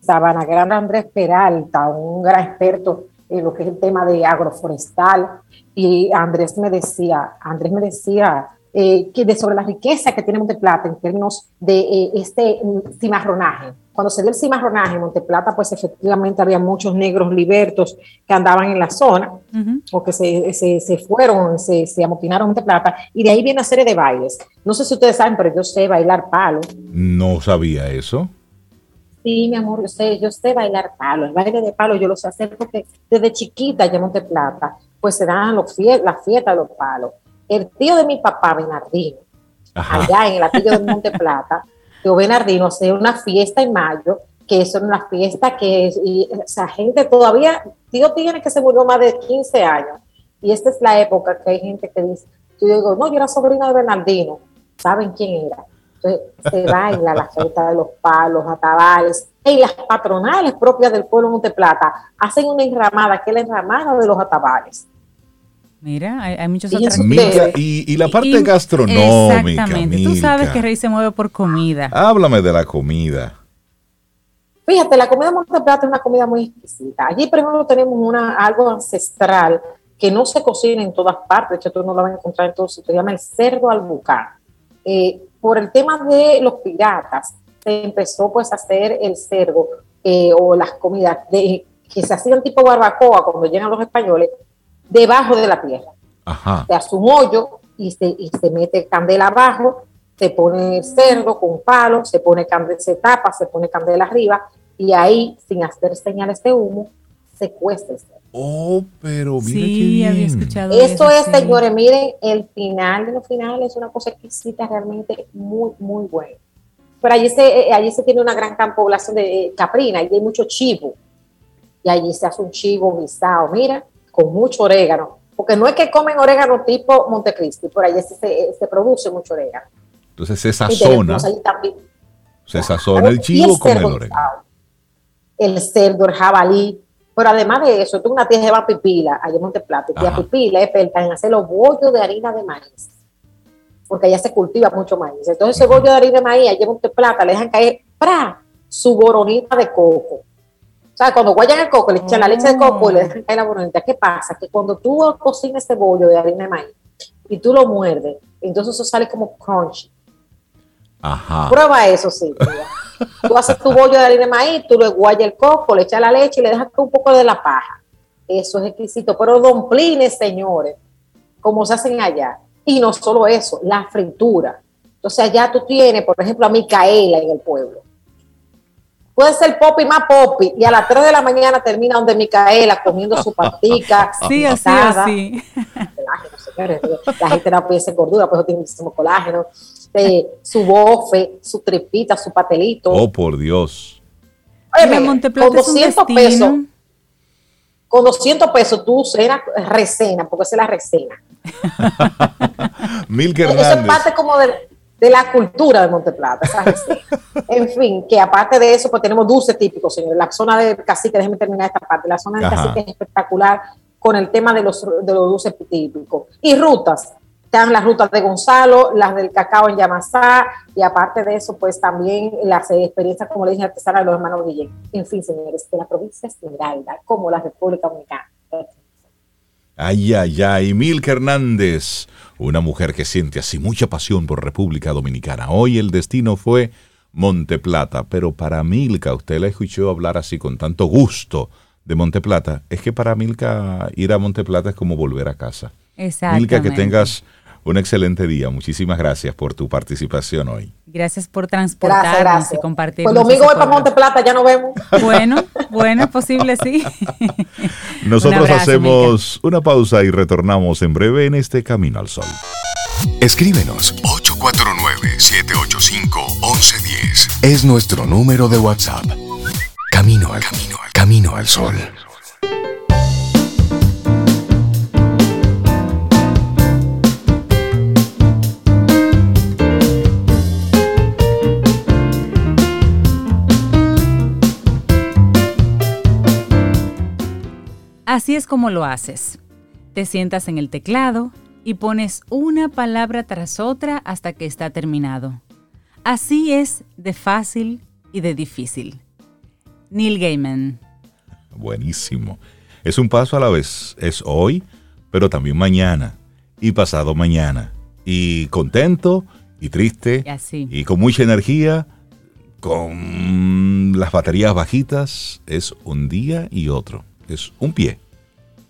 Sabana Grande Andrés Peralta, un gran experto en lo que es el tema de agroforestal. Y Andrés me decía, Andrés me decía eh, que de sobre la riqueza que tiene Monteplata en términos de eh, este cimarronaje. Cuando se dio el cimarronaje en Monteplata, pues efectivamente había muchos negros libertos que andaban en la zona o que se, se, se fueron, se, se, amotinaron en Monteplata y de ahí viene una serie de bailes. No sé si ustedes saben, pero yo sé bailar palo. No sabía eso. Sí, mi amor, yo sé, yo sé bailar palo. El baile de palo yo lo sé hacer porque desde chiquita ya en Monteplata, pues se dan los las fiestas de los palos el tío de mi papá, Bernardino, allá en el atillo de Monte Plata, tío Bernardino hace una fiesta en mayo, que es una fiesta que es, y, esa gente todavía, tío tiene que se murió más de 15 años, y esta es la época que hay gente que dice, yo digo, no, yo era sobrina de Bernardino, ¿saben quién era? Entonces se baila la fiesta de los palos, atabales, y las patronales propias del pueblo de Monte Plata hacen una enramada, que es la enramada de los atabales. Mira, hay, muchos otros y, y, la parte gastronómica. Exactamente. Tú sabes que Rey se mueve por comida. Háblame de la comida. Fíjate, la comida de Monteplata es una comida muy exquisita. Allí primero tenemos una, algo ancestral que no se cocina en todas partes, de hecho tú no lo vas a encontrar en todos se llama el cerdo albucán. Eh, por el tema de los piratas, se empezó pues a hacer el cerdo eh, o las comidas de, que se hacían tipo barbacoa cuando llegan los españoles, debajo de la tierra. Ajá. Se hace un hoyo y se, y se mete candela abajo, se pone el cerdo con palo, se pone candela, se tapa, se pone candela arriba y ahí, sin hacer señales de humo, se cuesta el cerdo. Oh, pero mire sí, había escuchado eso. es, señores, miren, el final de los finales es una cosa exquisita, realmente muy, muy buena. Pero allí se, eh, allí se tiene una gran población de eh, caprina, y hay mucho chivo. Y allí se hace un chivo guisado, mira, con mucho orégano, porque no es que comen orégano tipo Montecristi, por ahí se, produce mucho orégano. Entonces se sazona. Se sazona el chivo con el orégano. El cerdo, el jabalí, pero además de eso, tú una tía lleva pipila, allá en Monteplata, tía pipila es experta en hacer los bollos de harina de maíz, porque allá se cultiva mucho maíz. Entonces ese bollo de harina de maíz, allá en Monteplata, le dejan caer ¡pra! su boronita de coco o sea, cuando guayan el coco, le echan la leche de coco y le dejan caer la boronita. ¿Qué pasa? Que cuando tú cocinas ese bollo de harina de maíz y tú lo muerdes, entonces eso sale como crunchy. Ajá. Prueba eso, sí. tú haces tu bollo de harina de maíz, tú le guayas el coco, le echas la leche y le dejas un poco de la paja. Eso es exquisito. Pero domplines, señores, como se hacen allá. Y no solo eso, la fritura. Entonces allá tú tienes, por ejemplo, a Micaela en el pueblo puede ser popi más popi y a las 3 de la mañana termina donde Micaela comiendo su patica. sí, así, así. La gente no puede ser gordura, pues tiene muchísimo colágeno. Eh, su bofe, su tripita, su patelito. Oh, por Dios. Oye, con 200 pesos, con 200 pesos tú cenas recena, porque esa es la recena. Mil Eso es parte como de, de la cultura de Monteplata, en fin, que aparte de eso, pues tenemos dulces típicos, señores. La zona del cacique, déjenme terminar esta parte, la zona del cacique es espectacular con el tema de los, de los dulces típicos. Y rutas, están las rutas de Gonzalo, las del cacao en Yamasá, y aparte de eso, pues también las experiencias, como le dije, artesanas de los hermanos Guillén. En fin, señores, de la provincia Esmeralda, como la República Dominicana. Ay, ay, ay, Milka Hernández, una mujer que siente así mucha pasión por República Dominicana. Hoy el destino fue Monteplata, pero para Milka, usted la escuchó hablar así con tanto gusto de Monteplata, es que para Milka ir a Monteplata es como volver a casa. Milka, que tengas un excelente día. Muchísimas gracias por tu participación hoy. Gracias por transportarnos y compartir. Pues domingo voy para Monte Plata, ya nos vemos. Bueno, bueno, es posible, sí. Nosotros hacemos una pausa y retornamos en breve en este Camino al Sol. Escríbenos 849-785-1110. Es nuestro número de WhatsApp. Camino al camino al camino al sol. Así es como lo haces. Te sientas en el teclado y pones una palabra tras otra hasta que está terminado. Así es de fácil y de difícil. Neil Gaiman. Buenísimo. Es un paso a la vez. Es hoy, pero también mañana y pasado mañana. Y contento y triste y, y con mucha energía, con las baterías bajitas. Es un día y otro es un pie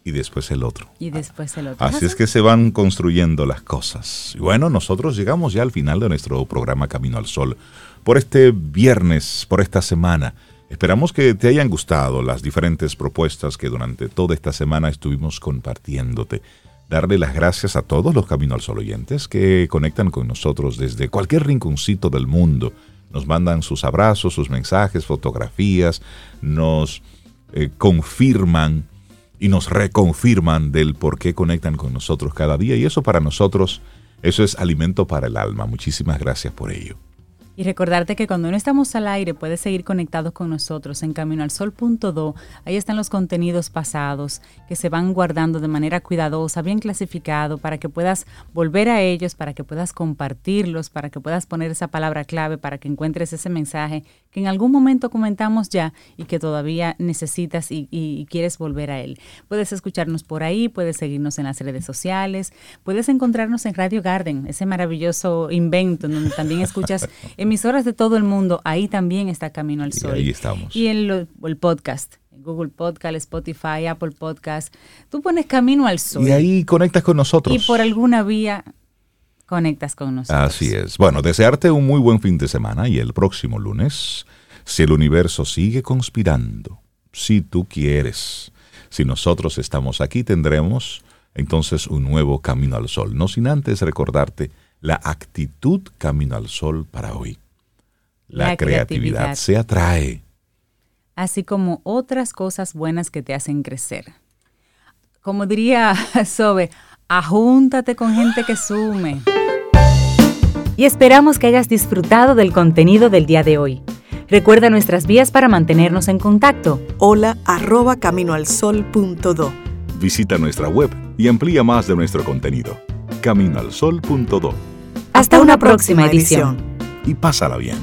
y después el otro. Y después el otro. Así es que se van construyendo las cosas. Y bueno, nosotros llegamos ya al final de nuestro programa Camino al Sol por este viernes, por esta semana. Esperamos que te hayan gustado las diferentes propuestas que durante toda esta semana estuvimos compartiéndote. Darle las gracias a todos los Camino al Sol oyentes que conectan con nosotros desde cualquier rinconcito del mundo. Nos mandan sus abrazos, sus mensajes, fotografías, nos eh, confirman y nos reconfirman del por qué conectan con nosotros cada día. Y eso para nosotros, eso es alimento para el alma. Muchísimas gracias por ello. Y recordarte que cuando no estamos al aire puedes seguir conectados con nosotros en caminoalsol.do. Ahí están los contenidos pasados que se van guardando de manera cuidadosa, bien clasificado, para que puedas volver a ellos, para que puedas compartirlos, para que puedas poner esa palabra clave, para que encuentres ese mensaje que en algún momento comentamos ya y que todavía necesitas y, y quieres volver a él. Puedes escucharnos por ahí, puedes seguirnos en las redes sociales, puedes encontrarnos en Radio Garden, ese maravilloso invento en donde también escuchas emisoras de todo el mundo, ahí también está Camino al Sol. Y ahí estamos. Y en el podcast. Google Podcast, Spotify, Apple Podcast. Tú pones Camino al Sol. Y ahí conectas con nosotros. Y por alguna vía conectas con nosotros. Así es. Bueno, desearte un muy buen fin de semana y el próximo lunes, si el universo sigue conspirando, si tú quieres, si nosotros estamos aquí, tendremos entonces un nuevo Camino al Sol. No sin antes recordarte la actitud camino al sol para hoy. La, creatividad. se atrae. Así como otras cosas buenas que te hacen crecer. Como diría Sobe, ajúntate con gente que sume. Y esperamos que hayas disfrutado del contenido del día de hoy. Recuerda nuestras vías para mantenernos en contacto. Hola arroba caminoalsol.do. Visita nuestra web y amplía más de nuestro contenido. Caminoalsol.do hasta una próxima edición. Y pásala bien.